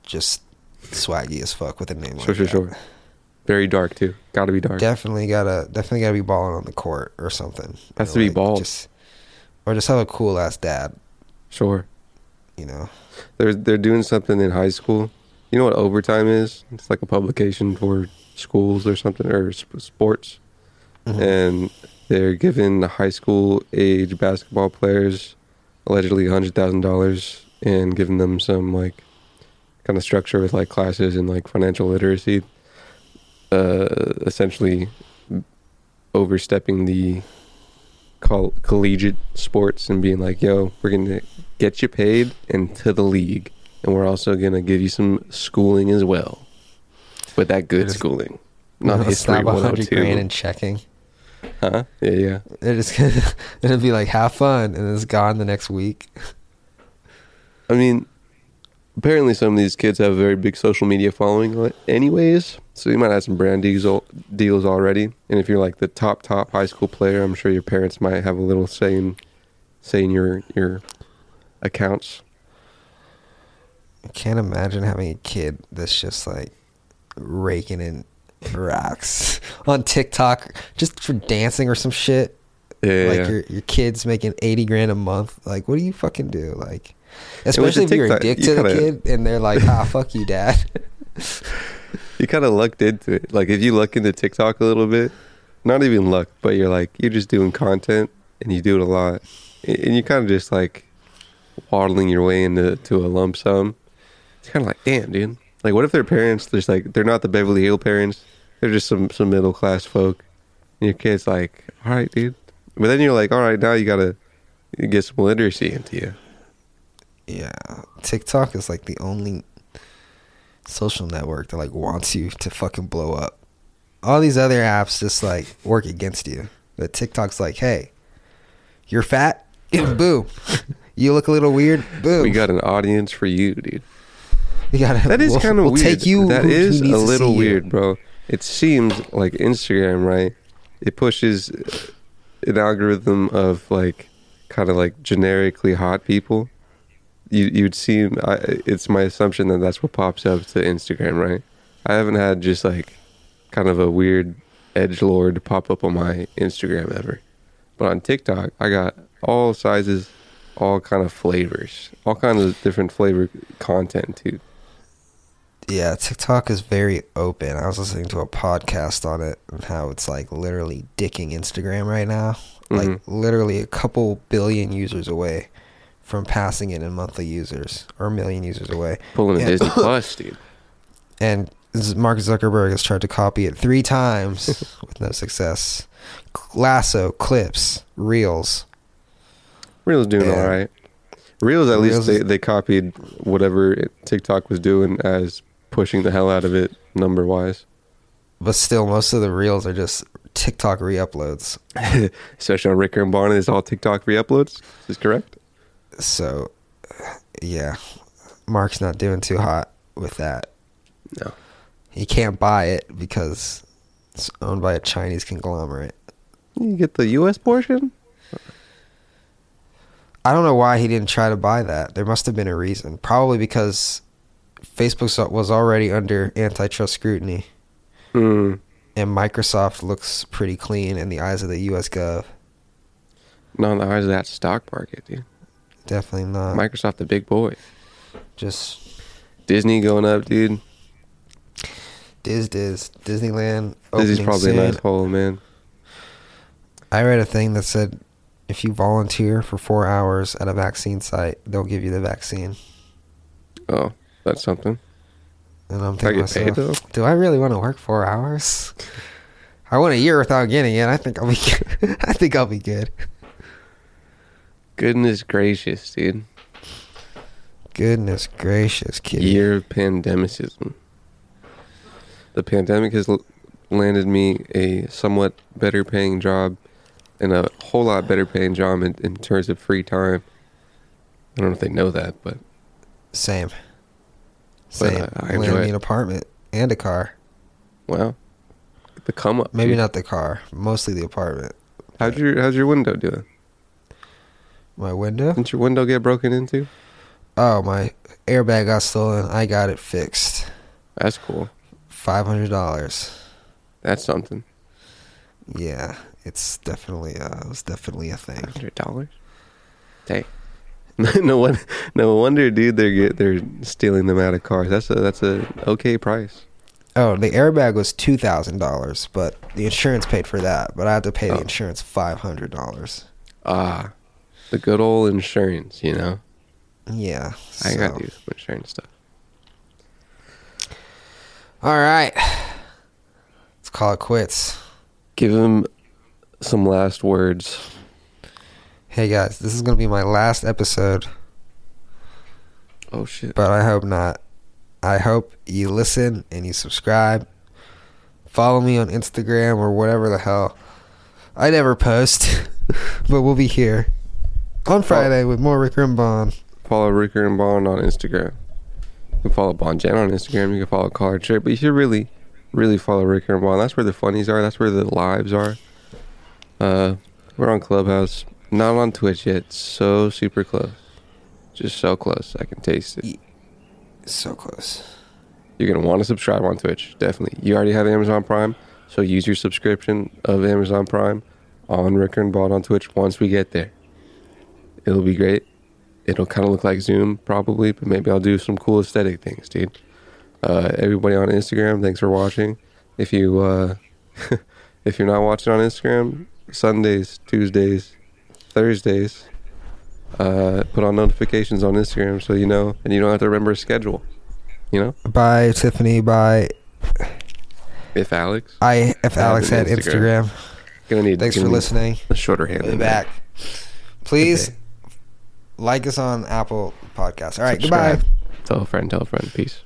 just swaggy as fuck with a name Sure, like sure, that. sure. Very dark too. Got to be dark. Definitely gotta definitely gotta be balling on the court or something. Has Or, to be like, bald. Just, or just have a cool ass dad. Sure. You know. They're they're doing something in high school. You know what overtime is? It's like a publication for schools or something or sp- sports, Mhm. and they're giving the high school age basketball players allegedly hundred thousand dollars and giving them some like kind of structure with like classes and like financial literacy. Uh, essentially overstepping the coll- collegiate sports and being like, "Yo, we're gonna get you paid into the league, and we're also gonna give you some schooling as well, but that good Just- schooling, not history a hundred grand 102." in checking. Huh? Yeah, yeah. They're just gonna it'll be like have fun and it's gone the next week. I mean, apparently some of these kids have a very big social media following, anyways. So you might have some brand deals deals already. And if you're like the top top high school player, I'm sure your parents might have a little say in, say in your your accounts. I can't imagine having a kid that's just like raking in racks on TikTok just for dancing or some shit. Yeah, like yeah. your your kid's making eighty grand a month. Like, what do you fucking do? Like, especially if you're a TikTok, dick you to the gotta- kid and they're like, ah, fuck you, dad. You kind of lucked into it. Like if you look into TikTok a little bit, not even luck, but you're like you're just doing content and you do it a lot, and you kind of just like waddling your way into to a lump sum. It's kind of like, damn, dude. Like, what if their parents just like they're not the Beverly Hill parents? They're just some some middle class folk, and your kid's like, all right, dude. But then you're like, all right, now you gotta get some literacy into you. yeah, TikTok is like the only social network that like wants you to fucking blow up. All these other apps just like work against you. But TikTok's like, hey, you're fat, boom. You look a little weird, boom. We got an audience for you, dude. You gotta, That is we'll- kind of we'll weird. Take you. that who- is a little see you. weird, bro. It seems like Instagram, right? It pushes uh, an algorithm of like kind of like generically hot people. You you'd seem. I, it's my assumption that that's what pops up to Instagram, right? I haven't had just like kind of a weird edge lord pop up on my Instagram ever, but on TikTok, I got all sizes, all kind of flavors, all kinds of different flavor content too. Yeah, TikTok is very open. I was listening to a podcast on it and how it's like literally dicking Instagram right now. Like Mhm. literally a couple billion users away from passing it in monthly users or a million users away. Pulling a And- Disney Plus, dude. And Mark Zuckerberg has tried to copy it three times with no success. Lasso, clips, reels. Reels doing Yeah. all right. Reels, at Reels least they, they copied whatever TikTok was doing as pushing the hell out of it number wise. But still, most of the reels are just TikTok re-uploads. Especially on Ricker and Bond, it's all TikTok re-uploads. Is this correct? So, yeah, Mark's not doing too hot with that. No. He can't buy it because it's owned by a Chinese conglomerate. You get the U.S. portion. I don't know why he didn't try to buy that. There must have been a reason. Probably because Facebook was already under antitrust scrutiny, Mm, and Microsoft looks pretty clean in the eyes of the U.S. Gov. not in the eyes of that stock market, dude. Definitely not. Microsoft, the big boy. Just Disney going up, dude. Diz Diz Disneyland. Is probably soon. a nice hole, man. I read a thing that said if you volunteer for four hours at a vaccine site, they'll give you the vaccine. Oh, that's something. And I'm thinking myself, do I really want to work four hours? I went a year without getting it. I think I'll be. Good. I think I'll be good. Goodness gracious, dude. Goodness gracious, kid. year of pandemicism. The pandemic has l- landed me a somewhat better paying job and a whole lot better paying job in, in terms of free time. I don't know if they know that, but Same. But, Same. uh, I Landed enjoy me an apartment and a car. wow. The come up. Maybe dude. not the car. Mostly the apartment. How's your how's your window doing? My window? Didn't your window get broken into? Oh, my airbag got stolen. I got it fixed. That's cool. Five hundred dollars. That's something. Yeah, it's definitely uh, it was definitely a thing. Hundred dollars. Dang. no one, no wonder, dude. They're get, they're stealing them out of cars. That's a that's a okay price. Oh, the airbag was two thousand dollars, but the insurance paid for that. But I had to pay the Oh. insurance five hundred dollars. Ah, the good old insurance. You know, Yeah. I so- got to do some insurance stuff. All right. Let's call it quits. Give him some last words. Hey guys, this is gonna be my last episode, Oh shit. but I hope not. I hope you listen and you subscribe. Follow me on Instagram or whatever the hell. I never post, but we'll be here on Friday with more Rick and Bond. Follow Ricker and Bond on Instagram. You can follow Bond Jen on Instagram. You can follow Collar Trip, but you should really, really follow Ricker and Bond. That's where the funnies are. That's where the lives are. Uh, we're on Clubhouse, not on Twitch yet. So super close, just so close. I can taste it. So close. You're gonna want to subscribe on Twitch, definitely. You already have Amazon Prime, so use your subscription of Amazon Prime on Ricker and Bond on Twitch. Once we get there, it'll be great. It'll kind of look like Zoom, probably, but maybe I'll do some cool aesthetic things, dude. Uh, everybody on Instagram, thanks for watching. If you uh, if you're not watching on Instagram, Sundays, Tuesdays, Thursdays, uh, put on notifications on Instagram so you know, and you don't have to remember a schedule. You know, Bye, Tiffany. Bye. if Alex. I if Alex had Instagram. Instagram. Gonna need. Thanks for gonna need listening. A shorter hand. We'll be back. Please Okay. Like us on Apple Podcasts. All right, Subscribe. goodbye. Tell a friend. Tell a friend. Peace.